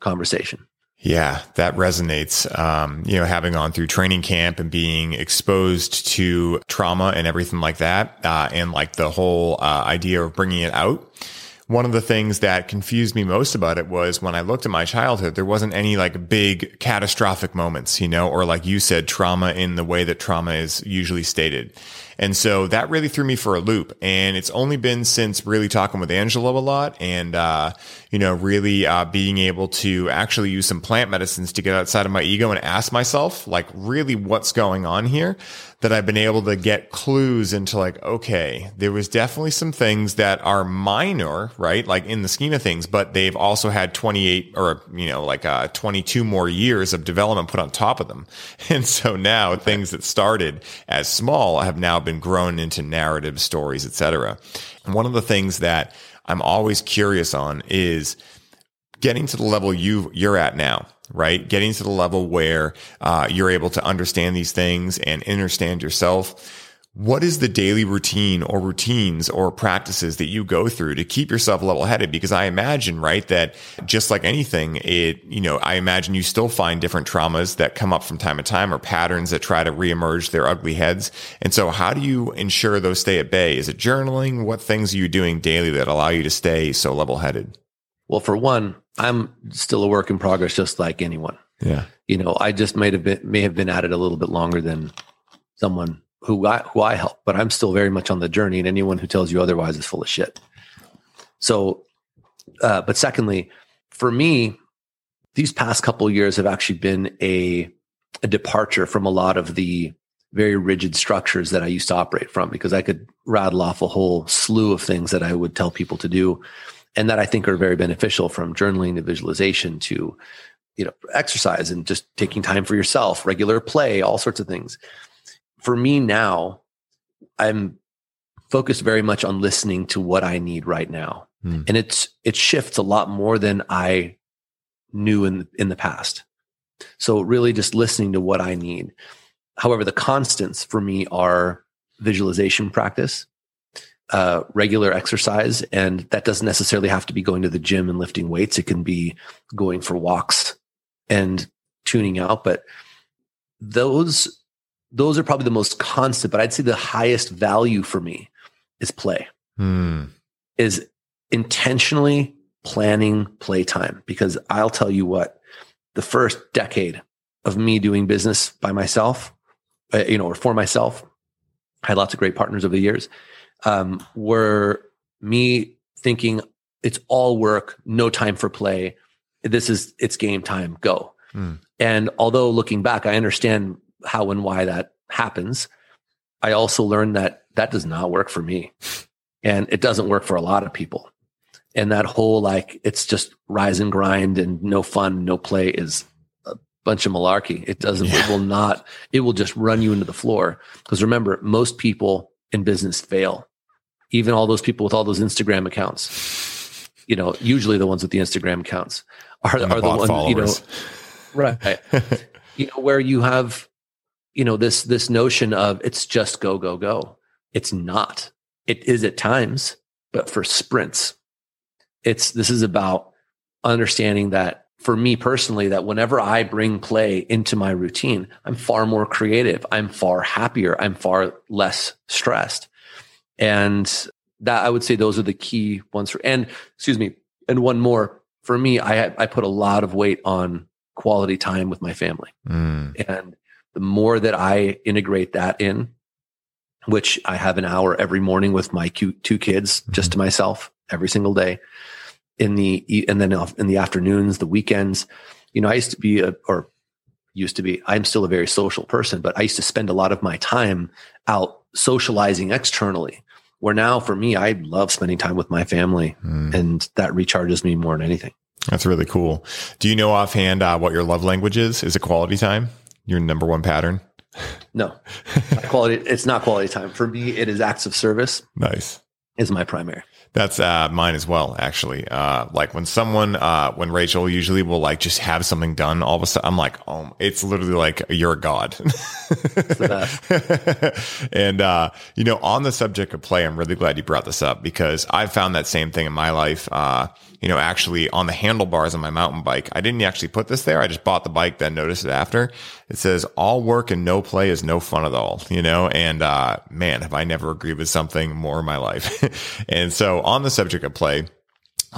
conversation. Yeah, that resonates. Um, you know, having gone through training camp and being exposed to trauma and everything like that, uh, and like the whole uh, idea of bringing it out one of the things that confused me most about it was when I looked at my childhood, there wasn't any like big catastrophic moments, you know, or like you said, trauma in the way that trauma is usually stated. And so that really threw me for a loop. And it's only been since really talking with Angelo a lot and, uh, you know, really uh, being able to actually use some plant medicines to get outside of my ego and ask myself, like, really what's going on here that I've been able to get clues into like, okay, there was definitely some things that are minor, right? Like in the scheme of things, but they've also had 28 or, you know, like uh, 22 more years of development put on top of them. [LAUGHS] And so now things that started as small have now been grown into narrative stories, etc. And one of the things that I'm always curious on is getting to the level you you're at now right? Getting to the level where uh, you're able to understand these things and understand yourself. What is the daily routine or routines or practices that you go through to keep yourself level headed? Because I imagine, right, that just like anything, it, you know, I imagine you still find different traumas that come up from time to time or patterns that try to reemerge their ugly heads. And so how do you ensure those stay at bay? Is it journaling? What things are you doing daily that allow you to stay so level headed? Well, for one, I'm still a work in progress, just like anyone. Yeah. You know, I just may have been may have been at it a little bit longer than someone who I who I help, but I'm still very much on the journey, and anyone who tells you otherwise is full of shit. So, uh, but secondly, for me, these past couple years have actually been a a departure from a lot of the very rigid structures that I used to operate from because I could rattle off a whole slew of things that I would tell people to do and that I think are very beneficial from journaling to visualization to you know exercise and just taking time for yourself, regular play, all sorts of things. For me now, I'm focused very much on listening to what I need right now. Hmm. And it's it shifts a lot more than I knew in in the past. So really just listening to what I need. However, the constants for me are visualization practice uh, regular exercise. And that doesn't necessarily have to be going to the gym and lifting weights. It can be going for walks and tuning out. But those, those are probably the most constant, but I'd say the highest value for me is play, hmm. is intentionally planning playtime. Because I'll tell you what, the first decade of me doing business by myself, uh, you know, or for myself, I had lots of great partners over the years um, were me thinking it's all work, no time for play. This is it's game time, go. Mm. And although looking back, I understand how and why that happens. I also learned that that does not work for me. And it doesn't work for a lot of people. And that whole like, it's just rise and grind and no fun, no play is a bunch of malarkey. It doesn't, yeah. it will not, it will just run you into the floor. Because remember, most people in business fail. Even all those people with all those Instagram accounts, you know, usually the ones with the Instagram accounts are, the, are the ones, followers. you know, [LAUGHS] right. you know, where you have, you know, this, this notion of it's just go, go, go. It's not. It is at times, but for sprints, it's, this is about understanding that for me personally that whenever I bring play into my routine, I'm far more creative. I'm far happier. I'm far less stressed. And that I would say those are the key ones for, and excuse me, and one more for me, I, I put a lot of weight on quality time with my family. Mm. And the more that I integrate that in, which I have an hour every morning with my two kids mm-hmm. just to myself every single day, in the and then in the afternoons, the weekends. You know, I used to be a or used to be. I'm still a very social person, but I used to spend a lot of my time out socializing externally. Where now, for me, I love spending time with my family, mm. and that recharges me more than anything. That's really cool. Do you know offhand uh, what your love language is? Is it quality time? Your number one pattern? No, [LAUGHS] quality. It's not quality time for me. It is acts of service. Nice is my primary. That's uh, mine as well, actually. Uh, like when someone, uh, when Rachel usually will like just have something done, all of a sudden I'm like, oh, it's literally like you're a god. [LAUGHS] and uh, you know, on the subject of play, I'm really glad you brought this up because I've found that same thing in my life. You know, actually on the handlebars on my mountain bike. I didn't actually put this there. I just bought the bike, then noticed it after. It says all work and no play is no fun at all, you know? And, uh, man, have I never agreed with something more in my life. [LAUGHS] and so on the subject of play,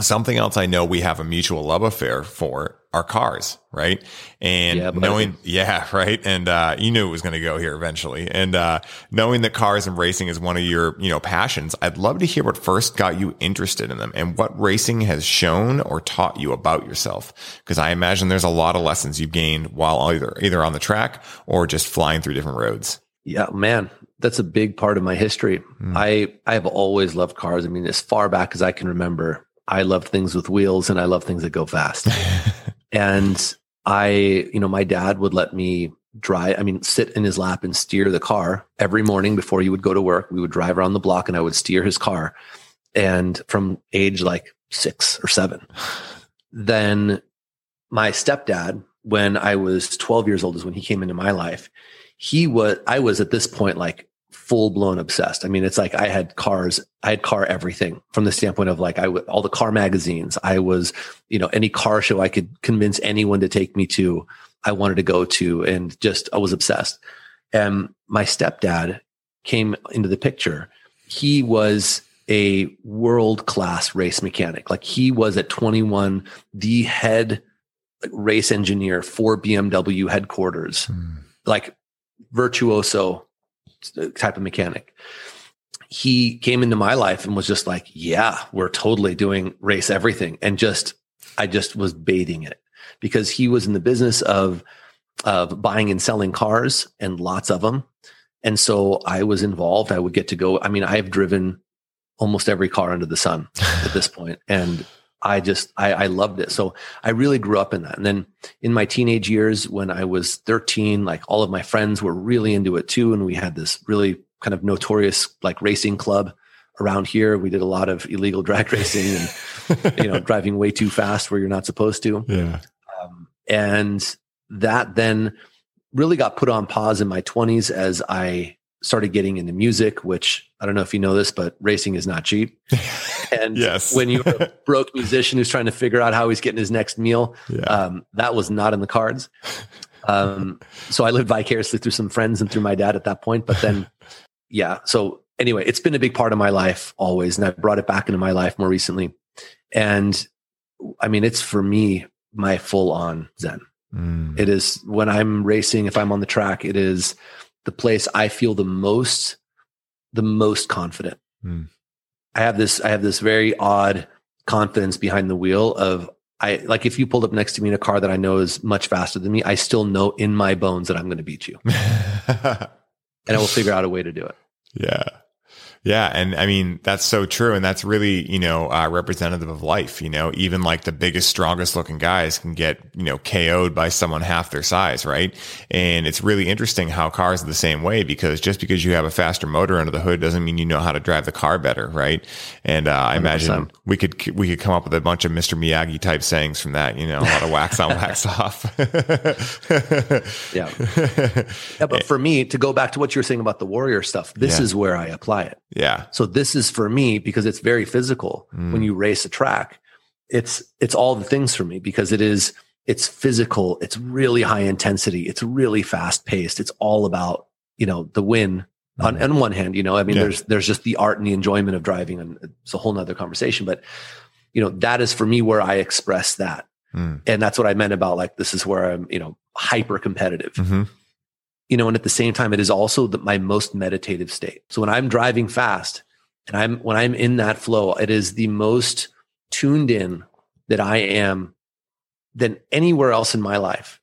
something else I know we have a mutual love affair for our cars, right? And Yeah, knowing, yeah, [LAUGHS] right. And, uh, you knew it was going to go here eventually. And, uh, knowing that cars and racing is one of your, you know, passions, I'd love to hear what first got you interested in them and what racing has shown or taught you about yourself. Cause I imagine there's a lot of lessons you've gained while either, either on the track or just flying through different roads. Yeah, man, that's a big part of my history. Mm. I I have always loved cars. I mean, as far back as I can remember, I love things with wheels and I love things that go fast. [LAUGHS] and I, you know, my dad would let me drive, I mean, sit in his lap and steer the car every morning before he would go to work. We would drive around the block and I would steer his car. And from age like six or seven, then my stepdad, when I was 12 years old, is when he came into my life. He was, I was at this point like full blown obsessed. I mean, it's like I had cars, I had car everything from the standpoint of like I would all the car magazines. I was, you know, any car show I could convince anyone to take me to, I wanted to go to, and just I was obsessed. And my stepdad came into the picture. He was a world class race mechanic. Like he was at 21 the head race engineer for BMW headquarters, hmm. like virtuoso type of mechanic. He came into my life and was just like, yeah, we're totally doing race everything. And just, I just was baiting it because he was in the business of, of buying and selling cars and lots of them. And so I was involved. I would get to go. I mean, I have driven almost every car under the sun at this [LAUGHS] point, and I just I, I loved it. So I really grew up in that. And then in my teenage years, when I was 13, like all of my friends were really into it too, and we had this really kind of notorious like racing club around here. We did a lot of illegal [LAUGHS] drag racing and you know [LAUGHS] driving way too fast where you're not supposed to. Yeah. Um, and that then really got put on pause in my 20s as I started getting into music, which I don't know if you know this, but racing is not cheap. [LAUGHS] And Yes. when you're a [LAUGHS] broke musician who's trying to figure out how he's getting his next meal, Yeah. um, that was not in the cards. Um, so I lived vicariously through some friends and through my dad at that point. But then, yeah. So anyway, it's been a big part of my life always. And I brought it back into my life more recently. And I mean, it's for me, my full on Zen. Mm. It is when I'm racing, if I'm on the track, it is the place I feel the most, the most confident. Hmm. I have this, I have this very odd confidence behind the wheel of I like if you pulled up next to me in a car that I know is much faster than me, I still know in my bones that I'm going to beat you [LAUGHS] and I will figure out a way to do it. Yeah. Yeah. And I mean, that's so true. And that's really, you know, uh, representative of life. You know, even like the biggest, strongest looking guys can get, you know, KO'd by someone half their size. Right. And it's really interesting how cars are the same way because just because you have a faster motor under the hood doesn't mean you know how to drive the car better. Right. And, uh, I imagine 100%. we could, we could come up with a bunch of Mr. Miyagi type sayings from that, you know, a lot of wax on, wax [LAUGHS] off. Yeah. Yeah. But for me, to go back to what you were saying about the warrior stuff, this Yeah. is where I apply it. Yeah. So this is for me because it's very physical. Mm. When you race a track, it's it's all the things for me because it is it's physical, it's really high intensity, it's really fast paced. It's all about, you know, the win. On, on one hand, you know, I mean, Yeah. there's there's just the art and the enjoyment of driving, and it's a whole nother conversation. But you know, that is for me where I express that, Mm. and that's what I meant about like this is where I'm, you know, hyper competitive hmm you know, and at the same time, it is also the, my most meditative state. So when I'm driving fast and I'm, when I'm in that flow, it is the most tuned in that I am than anywhere else in my life.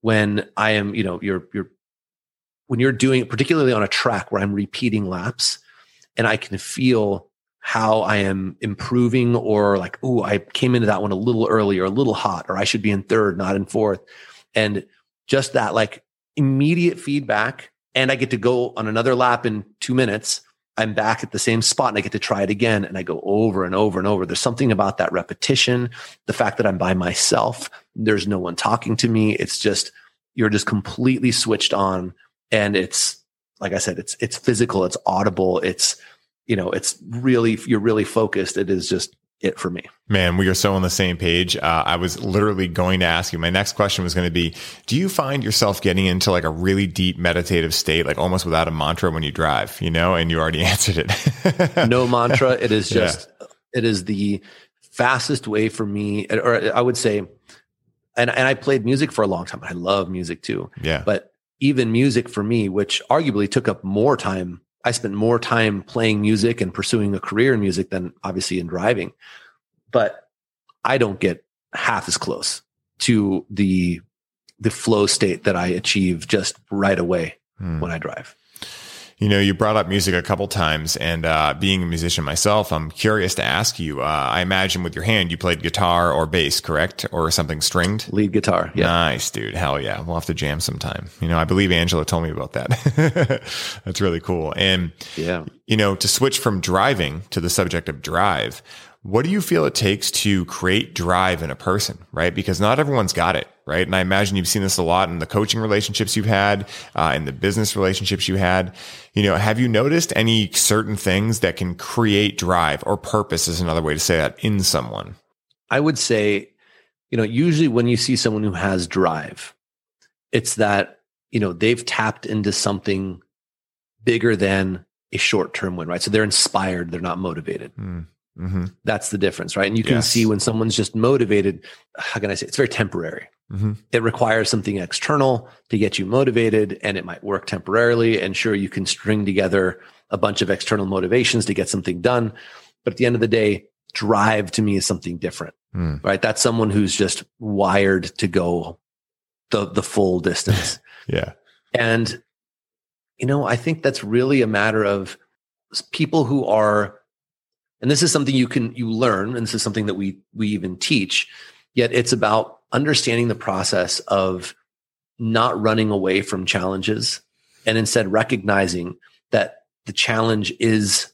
When I am, you know, you're, you're, when you're doing, particularly on a track where I'm repeating laps and I can feel how I am improving or like, oh, I came into that one a little early or a little hot, or I should be in third, not in fourth. And just that like immediate feedback. And I get to go on another lap in two minutes. I'm back at the same spot and I get to try it again. And I go over and over and over. There's something about that repetition, the fact that I'm by myself. There's no one talking to me. It's just, you're just completely switched on. And it's, like I said, it's, it's physical, it's audible. It's, you know, it's really, you're really focused. It is just it for me. Man, we are so on the same page. Uh, I was literally going to ask you. My next question was going to be Do you find yourself getting into like a really deep meditative state, like almost without a mantra when you drive, you know? And you already [LAUGHS] answered it. no mantra. It is [LAUGHS] Yeah. just, it is the fastest way for me, or I would say, and, and I played music for a long time. I love music too. Yeah. But even music for me, which arguably took up more time, I spent more time playing music and pursuing a career in music than obviously in driving. But I don't get half as close to the the flow state that I achieve just right away hmm. when I drive. You know, you brought up music a couple times, and uh, being a musician myself, I'm curious to ask you. Uh, I imagine with your hand, you played guitar or bass, correct, or something stringed? Lead guitar. Yeah. Nice, dude. Hell yeah. We'll have to jam sometime. You know, I believe Angelo told me about that. [LAUGHS] That's really cool. And yeah, you know, to switch from driving to the subject of drive, what do you feel it takes to create drive in a person, right? Because not everyone's got it, right? And I imagine you've seen this a lot in the coaching relationships you've had, uh, in the business relationships you had. You know, have you noticed any certain things that can create drive or purpose is another way to say that in someone? I would say, you know, usually when you see someone who has drive, it's that, you know, they've tapped into something bigger than a short term win, right? So they're inspired, they're not motivated. Mm Mm-hmm. That's the difference, right? And you can yes. see when someone's just motivated, how can I say? It's very temporary. Mm-hmm. It requires something external to get you motivated, and it might work temporarily. And sure, you can string together a bunch of external motivations to get something done. But at the end of the day, drive to me is something different, mm. right? That's someone who's just wired to go the the full distance. [LAUGHS] yeah. And you know, I think that's really a matter of people who are and this is something you can you learn and this is something that we we even teach yet it's about understanding the process of not running away from challenges and instead recognizing that the challenge is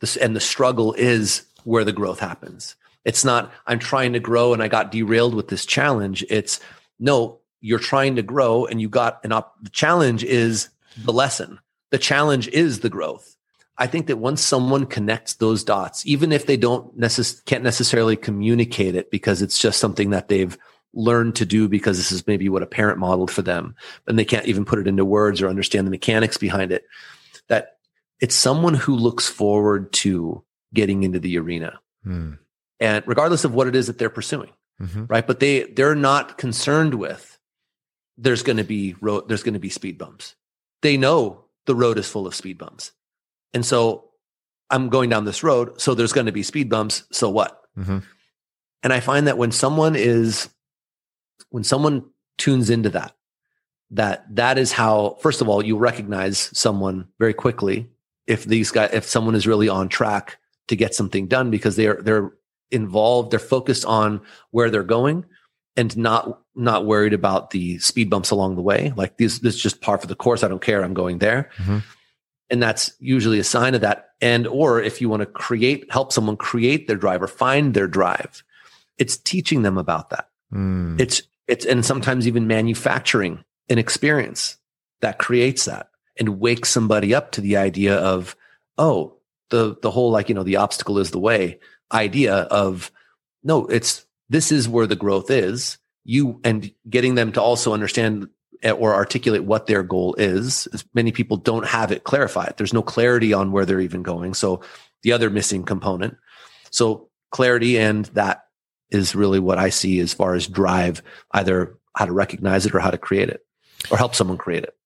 this and the struggle is where the growth happens. It's not i'm trying to grow and i got derailed with this challenge. It's no you're trying to grow and you got an op the challenge is the lesson. The challenge is the growth I think that once someone connects those dots, even if they don't necess- can't necessarily communicate it because it's just something that they've learned to do because this is maybe what a parent modeled for them, and they can't even put it into words or understand the mechanics behind it, that it's someone who looks forward to getting into the arena. Hmm. And regardless of what it is that they're pursuing, mm-hmm. right? But they they're not concerned with there's going to be road there's going to be speed bumps. They know the road is full of speed bumps and so I'm going down this road. So there's going to be speed bumps. So what? Mm-hmm. And I find that when someone is, when someone tunes into that, that that is how, first of all, you recognize someone very quickly if these guys, if someone is really on track to get something done because they're, they're involved, they're focused on where they're going and not, not worried about the speed bumps along the way. Like this, this is just par for the course. I don't care. I'm going there. Mm-hmm and that's usually a sign of that. And or if you want to create help someone create their drive or find their drive it's teaching them about that. Mm. it's it's and sometimes even manufacturing an experience that creates that and wakes somebody up to the idea of oh the the whole like you know the obstacle is the way idea of no it's this is where the growth is. You and getting them to also understand or articulate what their goal is. Many people don't have it clarified. There's no clarity on where they're even going. So the other missing component. So clarity and that is really what I see as far as drive, either how to recognize it or how to create it or help someone create it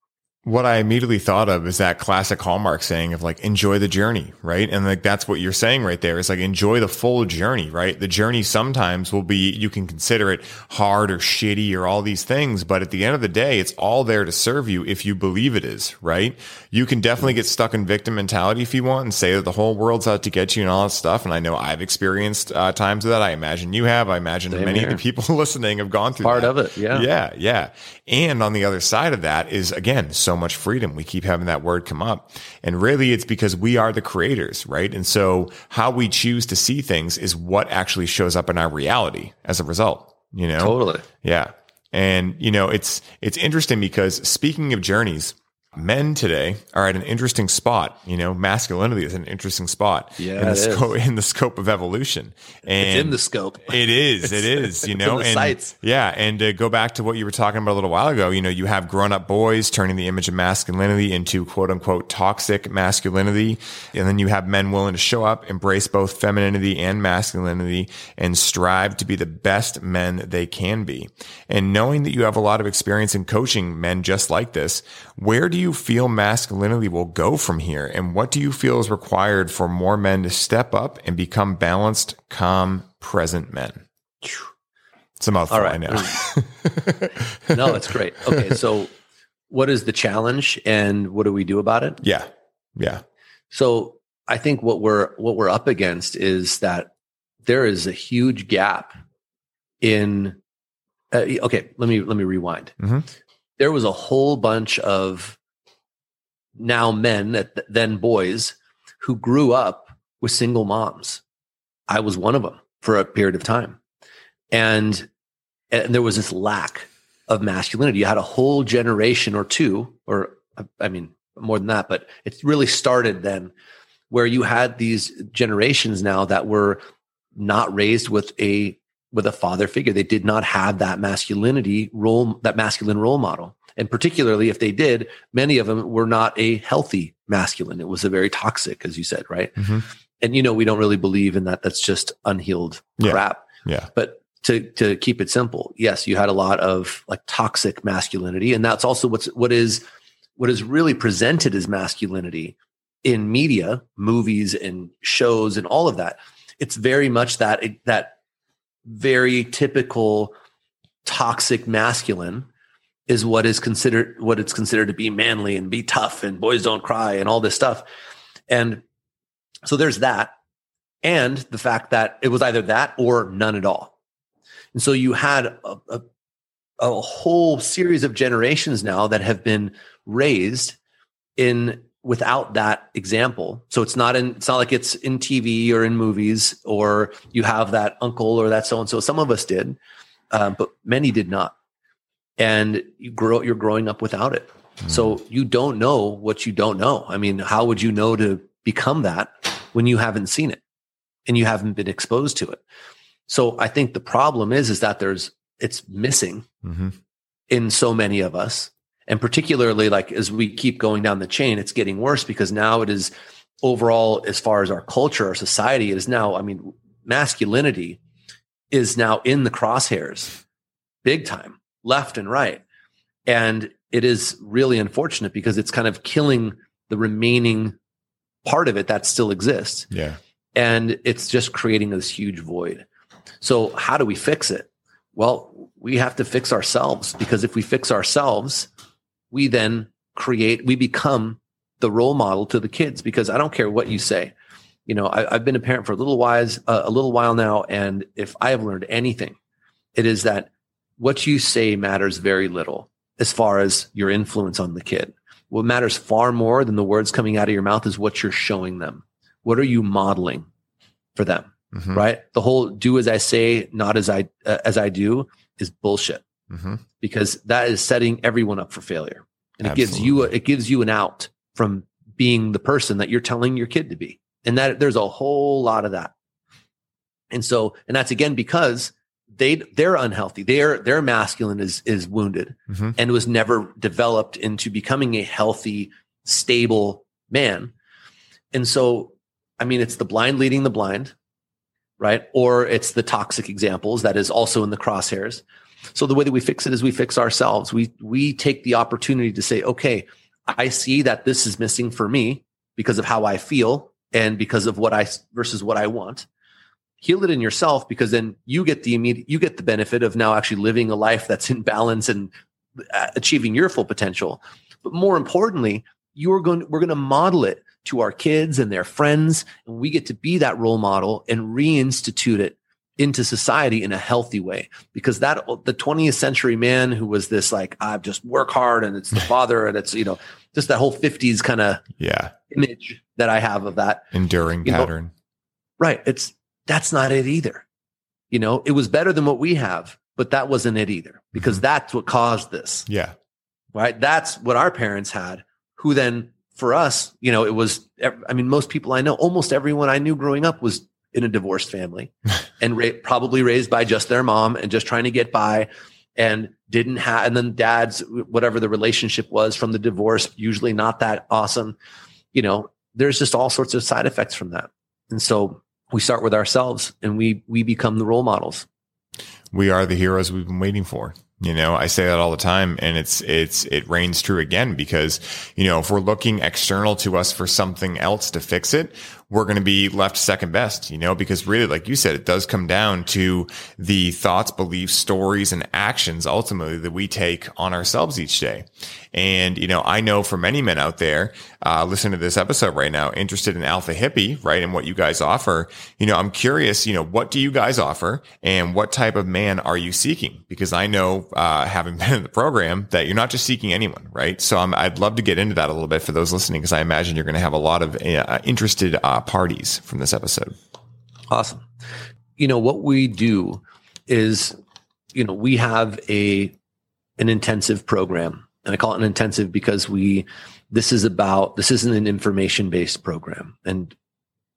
what I immediately thought of is that classic Hallmark saying of like, enjoy the journey, right? And like, that's what you're saying right there. It's like, enjoy the full journey, right? The journey sometimes will be, you can consider it hard or shitty or all these things, but at the end of the day, it's all there to serve you if you believe it is, right? You can definitely get stuck in victim mentality if you want and say that the whole world's out to get you and all that stuff. And I know I've experienced uh, times of that. I imagine you have. I imagine Same many here. of the people [LAUGHS] listening have gone through part that. of it. Yeah. Yeah. Yeah. And on the other side of that is again, so much freedom. We keep having that word come up. And really it's because we are the creators, right? And so how we choose to see things is what actually shows up in our reality as a result, you know? Totally. Yeah. And, you know, it's, it's interesting because speaking of journeys, men today are at an interesting spot. You know, masculinity is an interesting spot Yeah, in the scope in the scope of evolution. And It's in the scope. [LAUGHS] it is. It is. You know, and sights. yeah, and to go back to what you were talking about a little while ago, you know, you have grown-up boys turning the image of masculinity into "quote unquote" toxic masculinity, and then you have men willing to show up, embrace both femininity and masculinity, and strive to be the best men they can be. And knowing that you have a lot of experience in coaching men just like this, where do you feel masculinity will go from here, and what do you feel is required for more men to step up and become balanced, calm, present men? It's a mouthful, All right. I know. [LAUGHS] no, it's great. Okay, so what is the challenge and what do we do about it? yeah. Yeah. So I think what we're what we're up against is that there is a huge gap in uh, okay, let me let me rewind. Mhm. There was a whole bunch of now men that then boys who grew up with single moms. I was one of them for a period of time. And and there was this lack of masculinity. You had a whole generation or two, or I mean, more than that, but it really started then where you had these generations now that were not raised with a with a father figure. They did not have that masculinity role, that masculine role model. And particularly if they did, many of them were not a healthy masculine. It was a very toxic, as you said, right? Mhm. And you know, we don't really believe in that. That's just unhealed Yeah. crap. Yeah. But to to keep it simple, yes, you had a lot of like toxic masculinity, and that's also what's what is what is really presented as masculinity in media, movies and shows and all of that. It's very much that that very typical toxic masculine is what is considered what it's considered to be manly and be tough and boys don't cry and all this stuff. And so there's that and the fact that it was either that or none at all. And so you had a, a, a whole series of generations now that have been raised in without that example. So it's not in it's not like it's in TV or in movies or you have that uncle or that so and so. Some of us did, um, but many did not. And you grow you're growing up without it. So you don't know what you don't know. I mean, how would you know to become that when you haven't seen it and you haven't been exposed to it? So I think the problem is is that there's it's missing hmm in so many of us. And particularly like as we keep going down the chain, it's getting worse because now it is overall, as far as our culture, our society, it is now, I mean, masculinity is now in the crosshairs big time, left and right. And it is really unfortunate because it's kind of killing the remaining part of it that still exists Yeah. and it's just creating this huge void. So how do we fix it? Well, we have to fix ourselves because if we fix ourselves, we then create, we become the role model to the kids because I don't care what you say. You know, I, I've been a parent for a little while, uh, a little while now, and if I have learned anything, it is that what you say matters very little as far as your influence on the kid. What matters far more than the words coming out of your mouth is what you're showing them. What are you modeling for them? Mhm. right? The whole "do as I say, not as I uh, as I do" is bullshit Mhm. because that is setting everyone up for failure, and it gives you a, it gives you an out from being the person that you're telling your kid to be, and that there's a whole lot of that, and so and that's again because they they're unhealthy, their their masculine is is wounded Mhm. and was never developed into becoming a healthy, stable man, and so I mean it's the blind leading the blind right? Or it's the toxic examples that is also in the crosshairs. So the way that we fix it is we fix ourselves. We we take the opportunity to say, okay, I see that this is missing for me because of how I feel and because of what I versus what I want. Heal it in yourself because then you get the immediate you get the benefit of now actually living a life that's in balance and uh, achieving your full potential. But more importantly, you are going we're going to model it to our kids and their friends and we get to be that role model and reinstitute it into society in a healthy way because that the 20th century man who was this like i just work hard and it's the [LAUGHS] father and it's you know just that whole 50s kind of Yeah. image that i have of that Enduring You know, pattern. right it's that's not it either you know it was better than what we have but that wasn't it either because mm-hmm. that's what caused this yeah. right? That's what our parents had, who then for us, you know, it was, I mean, most people I know, almost everyone I knew growing up was in a divorced family [LAUGHS] and ra- probably raised by just their mom and just trying to get by and didn't have, and then dad's, whatever the relationship was from the divorce, usually not that awesome. You know, there's just all sorts of side effects from that. And so we start with ourselves and we, we become the role models. We are the heroes we've been waiting for. You know, I say that all the time and it's, it's, it reigns true again because, you know, if we're looking external to us for something else to fix it, we're going to be left second best, you know, because really, like you said, it does come down to the thoughts, beliefs, stories, and actions ultimately that we take on ourselves each day. And, you know, I know for many men out there, uh, listening to this episode right now, interested in Alpha Hippie, right? And what you guys offer, you know, I'm curious, you know, what do you guys offer and what type of man are you seeking? Because I know, uh, having [LAUGHS] been in the program that you're not just seeking anyone, right? So I'm, I'd love to get into that a little bit for those listening, because I imagine you're going to have a lot of uh, interested, uh, parties from this episode. Awesome. You know, what we do is, you know, we have a an intensive program. And I call it an intensive because we this is about this isn't an information based program. And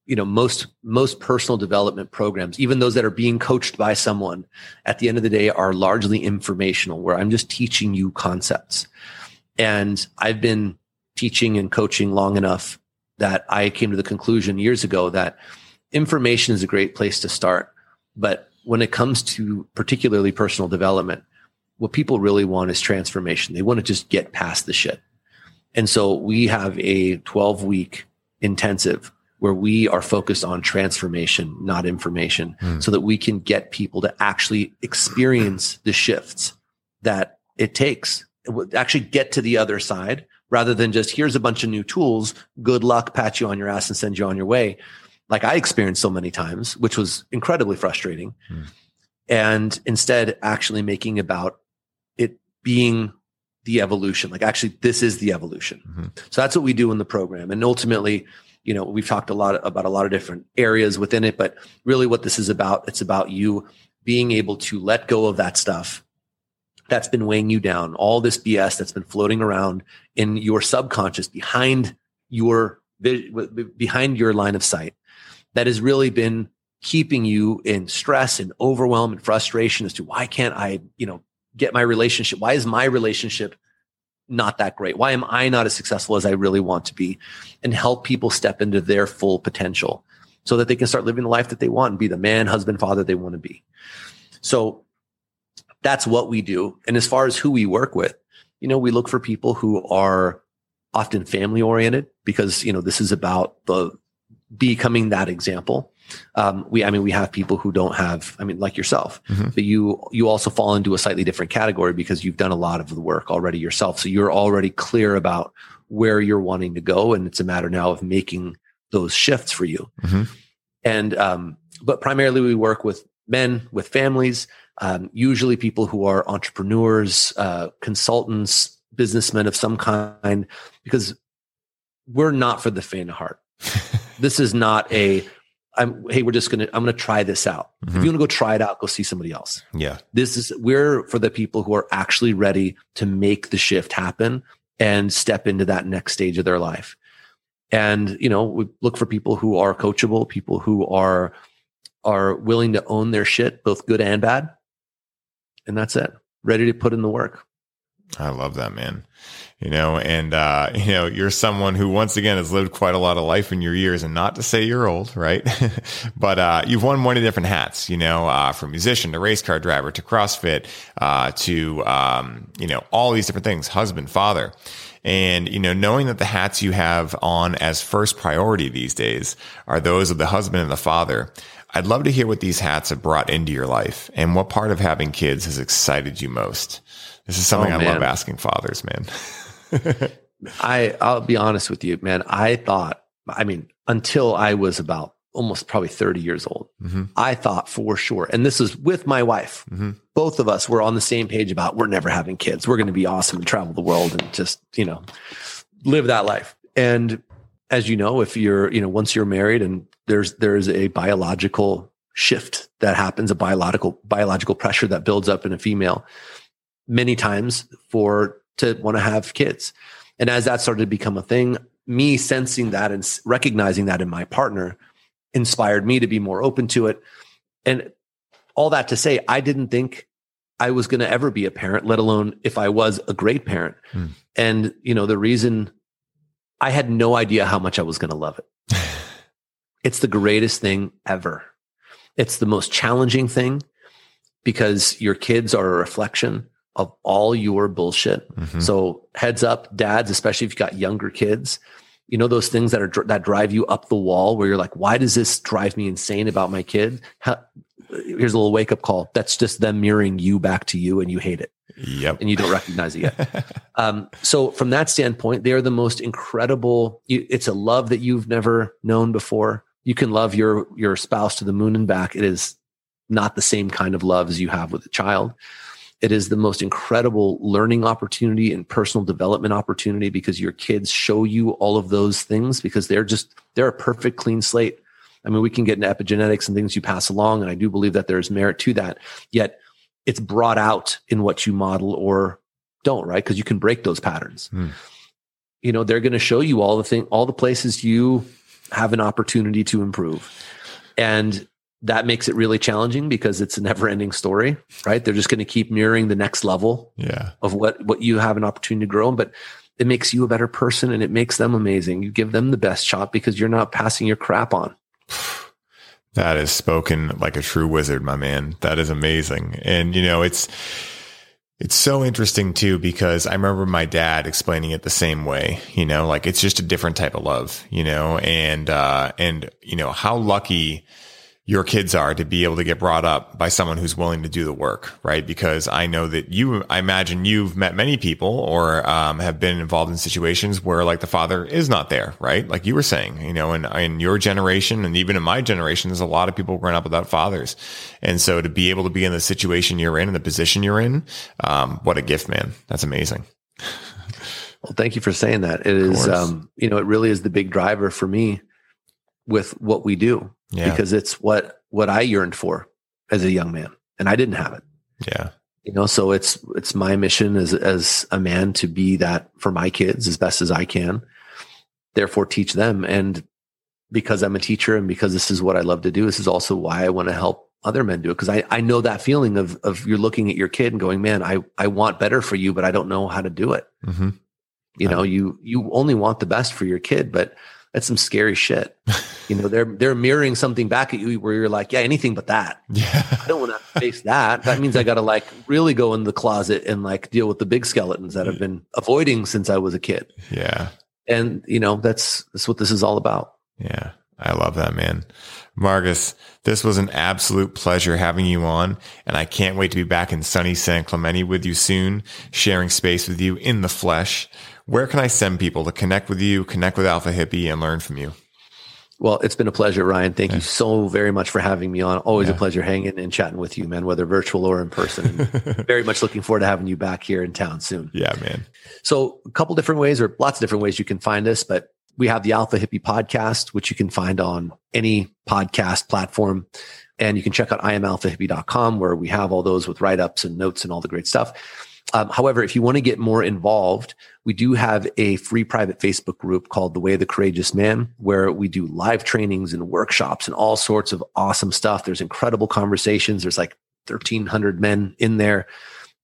you know, most most personal development programs, even those that are being coached by someone, at the end of the day are largely informational, where I'm just teaching you concepts. And I've been teaching and coaching long enough that I came to the conclusion years ago that information is a great place to start. But when it comes to particularly personal development, what people really want is transformation. They want to just get past the shit. And so we have a 12 week intensive where we are focused on transformation, not information, mm. so that we can get people to actually experience the shifts that it takes, actually get to the other side rather than just here's a bunch of new tools, good luck, pat you on your ass and send you on your way. Like I experienced so many times, which was incredibly frustrating. Hmm. And instead, actually making about it being the evolution. Like actually, this is the evolution. Mm-hmm. So that's what we do in the program. And ultimately, you know, we've talked a lot about a lot of different areas within it, but really what this is about, it's about you being able to let go of that stuff that's been weighing you down, all this BS that's been floating around in your subconscious behind your behind your line of sight that has really been keeping you in stress and overwhelm and frustration as to why can't I, you know, get my relationship? Why is my relationship not that great? Why am I not as successful as I really want to be? And help people step into their full potential so that they can start living the life that they want and be the man, husband, father they want to be. So that's what we do. And as far as who we work with, you know, we look for people who are often family oriented because, you know, this is about the becoming that example. Um, we, I mean, we have people who don't have, I mean, like yourself, mm-hmm. but you, you also fall into a slightly different category because you've done a lot of the work already yourself. So you're already clear about where you're wanting to go. And it's a matter now of making those shifts for you. Mm-hmm. And, um, but primarily we work with men, with families, um, usually people who are entrepreneurs, uh, consultants, businessmen of some kind, because we're not for the faint of heart. [LAUGHS] this is not a I'm, hey, we're just gonna, I'm gonna try this out. Mm-hmm. If you wanna go try it out, go see somebody else. Yeah. This is, we're for the people who are actually ready to make the shift happen and step into that next stage of their life. And, you know, we look for people who are coachable, people who are, are willing to own their shit, both good and bad and that's it. Ready to put in the work. I love that, man. You know, and, uh, [LAUGHS] you know, you're someone who once again has lived quite a lot of life in your years and not to say you're old, right? [LAUGHS] but, uh, you've worn many different hats, you know, uh, from musician to race car driver to CrossFit, uh, to, um, you know, all these different things, husband, father. And, you know, knowing that the hats you have on as first priority these days are those of the husband and the father, I'd love to hear what these hats have brought into your life and what part of having kids has excited you most. This is something oh, I love asking fathers, man. [LAUGHS] I I'll be honest with you, man. I thought, I mean, until I was about almost probably 30 years old, mm-hmm. I thought for sure, and this is with my wife. Mm-hmm. Both of us were on the same page about we're never having kids. We're going to be awesome and travel the world and just, you know, live that life. And as you know, if you're, you know, once you're married and there's there's a biological shift that happens, a biological biological pressure that builds up in a female many times for to want to have kids. And as that started to become a thing, me sensing that and recognizing that in my partner inspired me to be more open to it. And all that to say, I didn't think I was going to ever be a parent, let alone if I was a great parent. Hmm. And, you know, the reason I had no idea how much I was going to love it. [LAUGHS] it's the greatest thing ever. It's the most challenging thing because your kids are a reflection of all your bullshit. Mm-hmm. So heads up, dads, especially if you've got younger kids, you know those things that are that drive you up the wall where you're like, why does this drive me insane about my kid? How, here's a little wake up call. That's just them mirroring you back to you, and you hate it. Yep. And you don't recognize it yet. [LAUGHS] um, so from that standpoint, they are the most incredible. You, it's a love that you've never known before. You can love your your spouse to the moon and back. It is not the same kind of love as you have with a child. It is the most incredible learning opportunity and personal development opportunity because your kids show you all of those things because they're just, they're a perfect clean slate. I mean, we can get into epigenetics and things you pass along. And I do believe that there's merit to that. Yet it's brought out in what you model or don't, right? Because you can break those patterns. Mm. You know, they're going to show you all the thing, all the places you have an opportunity to improve. And that makes it really challenging because it's a never ending story, right? They're just going to keep mirroring the next level yeah. of what, what you have an opportunity to grow in. But it makes you a better person and it makes them amazing. You give them the best shot because you're not passing your crap on. That is spoken like a true wizard, my man. That is amazing. And, you know, it's, it's so interesting too, because I remember my dad explaining it the same way, you know, like it's just a different type of love, you know, and, uh, and, you know, how lucky, your kids are to be able to get brought up by someone who's willing to do the work, right? Because I know that you, I imagine you've met many people or um, have been involved in situations where like the father is not there, right? Like you were saying, you know, in, in your generation and even in my generation, there's a lot of people growing up without fathers. And so to be able to be in the situation you're in and the position you're in, um, what a gift, man. That's amazing. Well, thank you for saying that. It is, um, you know, it really is the big driver for me with what we do yeah. because it's what what I yearned for as a young man, and I didn't have it. Yeah, you know, so it's it's my mission as as a man to be that for my kids as best as I can. Therefore, teach them, and because I'm a teacher and because this is what I love to do, this is also why I want to help other men do it because I, I know that feeling of of you're looking at your kid and going, man, I I want better for you, but I don't know how to do it. Mm-hmm. You know, you you only want the best for your kid, but that's some scary shit. [LAUGHS] you know, they're they're mirroring something back at you where you're like, yeah, anything but that. Yeah. I don't want to face that. That means I got to like really go in the closet and like deal with the big skeletons that I've been avoiding since I was a kid. Yeah. And you know, that's that's what this is all about. Yeah. I love that, man. Marcus, this was an absolute pleasure having you on, and I can't wait to be back in sunny San Clemente with you soon, sharing space with you in the flesh. Where can I send people to connect with you, connect with Alpha Hippie, and learn from you? Well, it's been a pleasure, Ryan. Thank you so very much for having me on. Always yeah. a pleasure hanging and chatting with you, man, whether virtual or in person. [LAUGHS] very much looking forward to having you back here in town soon. Yeah, man. So, a couple different ways, or lots of different ways you can find us, but we have the Alpha Hippie podcast, which you can find on any podcast platform. And you can check out imalphahippie.com where we have all those with write ups and notes and all the great stuff. Um, however, if you want to get more involved, we do have a free private Facebook group called The Way of the Courageous Man, where we do live trainings and workshops and all sorts of awesome stuff. There's incredible conversations. There's like 1,300 men in there.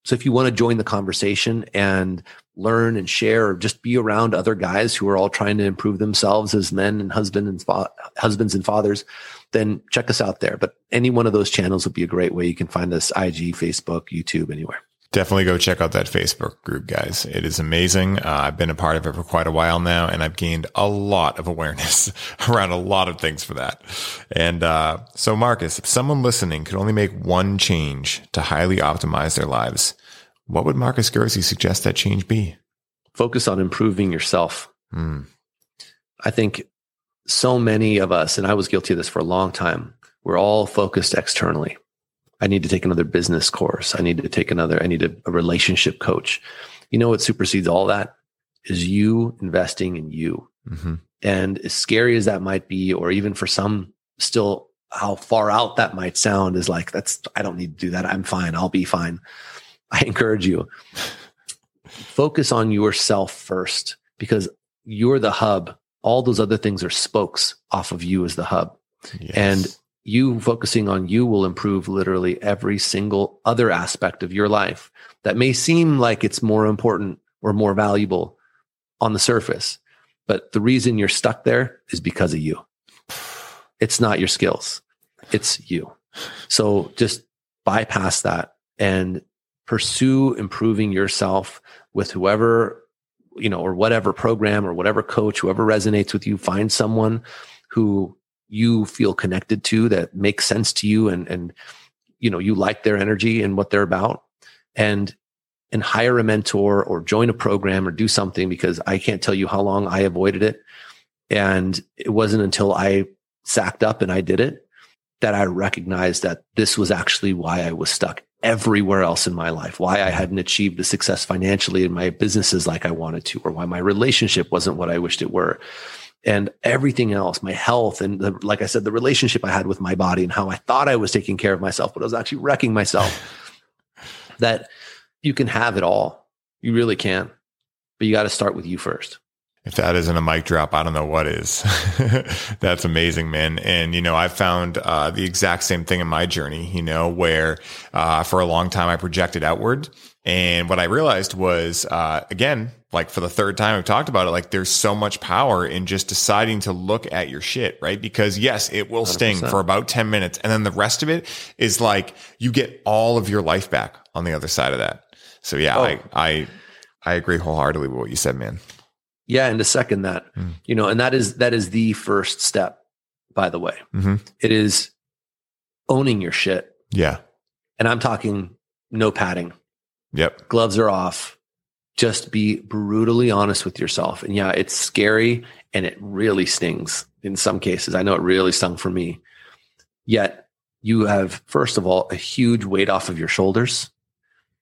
So if you want to join the conversation and learn and share or just be around other guys who are all trying to improve themselves as men and husband and fa- husbands and fathers, then check us out there. But any one of those channels would be a great way. You can find us IG, Facebook, YouTube, anywhere definitely go check out that Facebook group, guys. It is amazing. Uh, I've been a part of it for quite a while now, and I've gained a lot of awareness [LAUGHS] around a lot of things for that. And uh, so, Marcus, if someone listening could only make one change to highly optimize their lives, what would Marcus Gersey suggest that change be? Focus on improving yourself. Mm. I think so many of us, and I was guilty of this for a long time, we're all focused externally. I need to take another business course. I need to take another, I need a, a relationship coach. You know what supersedes all that is you investing in you. Mm-hmm. And as scary as that might be, or even for some still how far out that might sound is like, that's, I don't need to do that. I'm fine. I'll be fine. [LAUGHS] I encourage you focus on yourself first because you're the hub. All those other things are spokes off of you as the hub. Yes. And you focusing on you will improve literally every single other aspect of your life that may seem like it's more important or more valuable on the surface. But the reason you're stuck there is because of you. It's not your skills, it's you. So just bypass that and pursue improving yourself with whoever, you know, or whatever program or whatever coach, whoever resonates with you. Find someone who you feel connected to that makes sense to you and, and, you know, you like their energy and what they're about and and hire a mentor or join a program or do something because I can't tell you how long I avoided it. And it wasn't until I sacked up and I did it that I recognized that this was actually why I was stuck everywhere else in my life, why I hadn't achieved the success financially in my businesses like I wanted to, or why my relationship wasn't what I wished it were. And everything else, my health, and the, like I said, the relationship I had with my body and how I thought I was taking care of myself, but I was actually wrecking myself. [LAUGHS] that you can have it all. You really can. But you got to start with you first. If that isn't a mic drop, I don't know what is. [LAUGHS] That's amazing, man. And, you know, I found uh, the exact same thing in my journey, you know, where uh, for a long time I projected outward. And what I realized was, uh, again, like for the third time we've talked about it, like there's so much power in just deciding to look at your shit, right? Because yes, it will 100%. sting for about 10 minutes. And then the rest of it is like you get all of your life back on the other side of that. So yeah, oh. I, I, I agree wholeheartedly with what you said, man. Yeah. And to second that, mm. you know, and that is, that is the first step, by the way. Mm-hmm. It is owning your shit. Yeah. And I'm talking no padding. Yep. Gloves are off. Just be brutally honest with yourself. And yeah, it's scary and it really stings in some cases. I know it really stung for me. Yet you have, first of all, a huge weight off of your shoulders.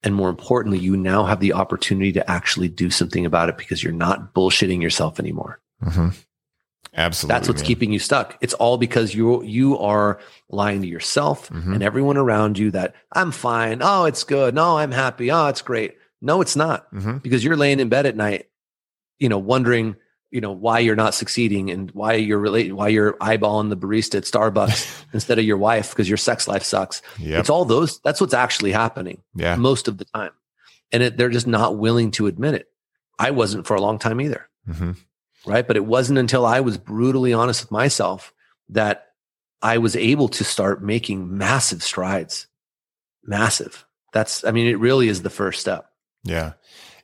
And more importantly, you now have the opportunity to actually do something about it because you're not bullshitting yourself anymore. Mm-hmm. Absolutely. That's what's man. keeping you stuck. It's all because you you are lying to yourself mm-hmm. and everyone around you that I'm fine. Oh, it's good. No, I'm happy. Oh, it's great. No, it's not. Mm-hmm. Because you're laying in bed at night, you know, wondering you know why you're not succeeding and why you're related why you're eyeballing the barista at starbucks [LAUGHS] instead of your wife because your sex life sucks yep. it's all those that's what's actually happening yeah. most of the time and it, they're just not willing to admit it i wasn't for a long time either mm-hmm. right but it wasn't until i was brutally honest with myself that i was able to start making massive strides massive that's i mean it really is the first step yeah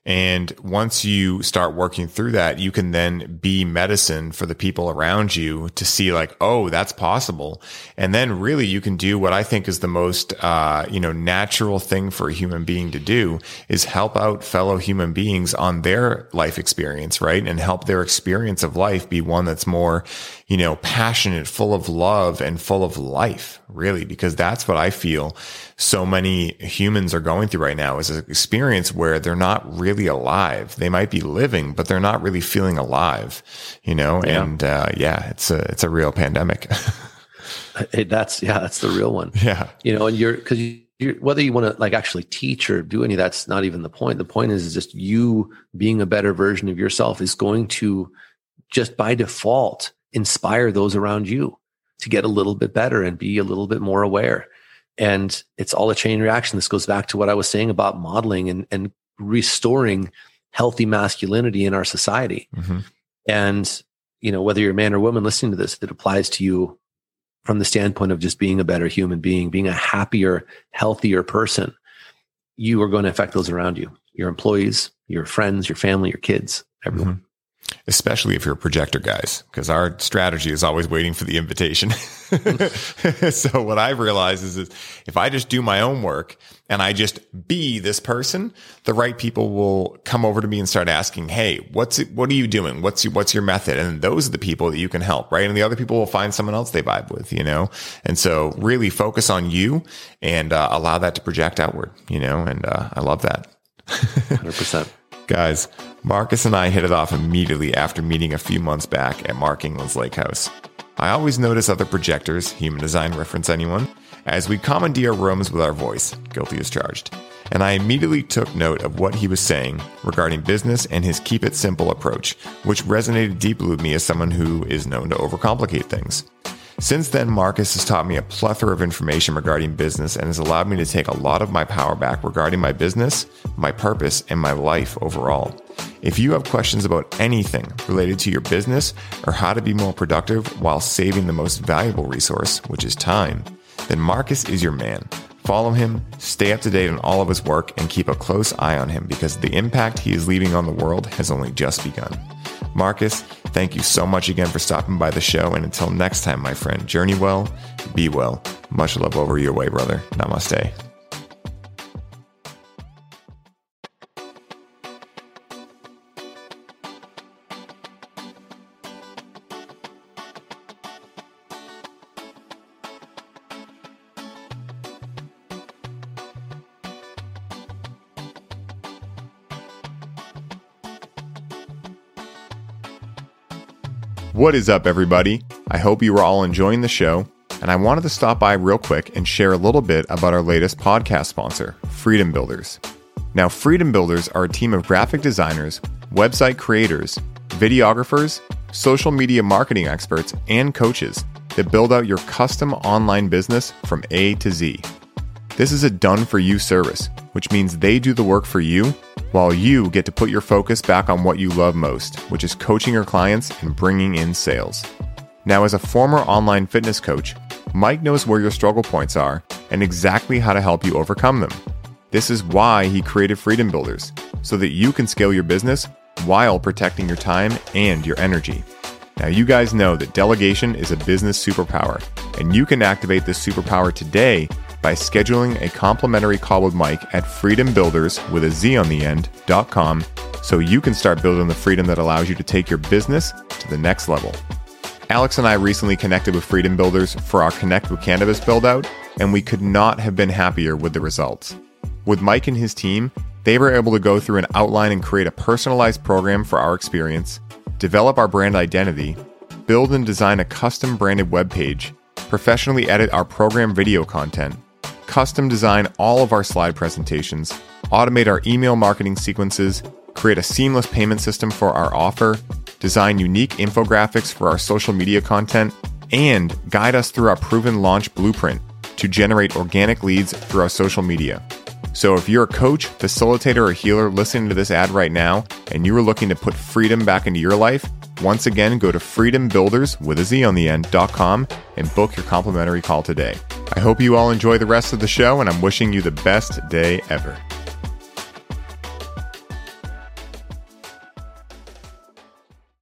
and once you start working through that, you can then be medicine for the people around you to see like, oh, that's possible. And then really you can do what I think is the most, uh, you know, natural thing for a human being to do is help out fellow human beings on their life experience, right? And help their experience of life be one that's more, you know, passionate, full of love and full of life, really, because that's what I feel so many humans are going through right now is an experience where they're not really alive. They might be living, but they're not really feeling alive, you know? Yeah. And, uh, yeah, it's a, it's a real pandemic. [LAUGHS] that's, yeah, that's the real one. Yeah. You know, and you're, cause you, you're, whether you want to like actually teach or do any, that's not even the point. The point is, is just you being a better version of yourself is going to just by default inspire those around you to get a little bit better and be a little bit more aware. And it's all a chain reaction. This goes back to what I was saying about modeling and, and restoring healthy masculinity in our society. Mm-hmm. And, you know, whether you're a man or woman listening to this, it applies to you from the standpoint of just being a better human being, being a happier, healthier person. You are going to affect those around you, your employees, your friends, your family, your kids, everyone. Mm-hmm especially if you're a projector guys, because our strategy is always waiting for the invitation. [LAUGHS] so what I've realized is, is if I just do my own work and I just be this person, the right people will come over to me and start asking, Hey, what's it, what are you doing? What's your, what's your method? And those are the people that you can help, right? And the other people will find someone else they vibe with, you know? And so really focus on you and uh, allow that to project outward, you know? And uh, I love that. [LAUGHS] 100%. Guys, Marcus and I hit it off immediately after meeting a few months back at Mark England's lake house. I always notice other projectors, human design reference anyone, as we commandeer rooms with our voice, guilty as charged. and I immediately took note of what he was saying regarding business and his keep it simple approach, which resonated deeply with me as someone who is known to overcomplicate things. Since then, Marcus has taught me a plethora of information regarding business and has allowed me to take a lot of my power back regarding my business, my purpose, and my life overall. If you have questions about anything related to your business or how to be more productive while saving the most valuable resource, which is time, then Marcus is your man. Follow him, stay up to date on all of his work, and keep a close eye on him because the impact he is leaving on the world has only just begun. Marcus, thank you so much again for stopping by the show. And until next time, my friend, journey well, be well. Much love over your way, brother. Namaste. What is up, everybody? I hope you are all enjoying the show, and I wanted to stop by real quick and share a little bit about our latest podcast sponsor, Freedom Builders. Now, Freedom Builders are a team of graphic designers, website creators, videographers, social media marketing experts, and coaches that build out your custom online business from A to Z. This is a done for you service, which means they do the work for you while you get to put your focus back on what you love most, which is coaching your clients and bringing in sales. Now, as a former online fitness coach, Mike knows where your struggle points are and exactly how to help you overcome them. This is why he created Freedom Builders, so that you can scale your business while protecting your time and your energy. Now, you guys know that delegation is a business superpower, and you can activate this superpower today by scheduling a complimentary call with Mike at freedombuilders with a Z on the end.com so you can start building the freedom that allows you to take your business to the next level. Alex and I recently connected with Freedom Builders for our Connect with Cannabis build out, and we could not have been happier with the results. With Mike and his team, they were able to go through an outline and create a personalized program for our experience, develop our brand identity, build and design a custom branded web page, professionally edit our program video content, custom design all of our slide presentations, automate our email marketing sequences, create a seamless payment system for our offer, design unique infographics for our social media content, and guide us through our proven launch blueprint to generate organic leads through our social media. So if you're a coach, facilitator, or healer listening to this ad right now and you are looking to put freedom back into your life, once again, go to freedombuilders with a Z on the end.com and book your complimentary call today. I hope you all enjoy the rest of the show, and I'm wishing you the best day ever.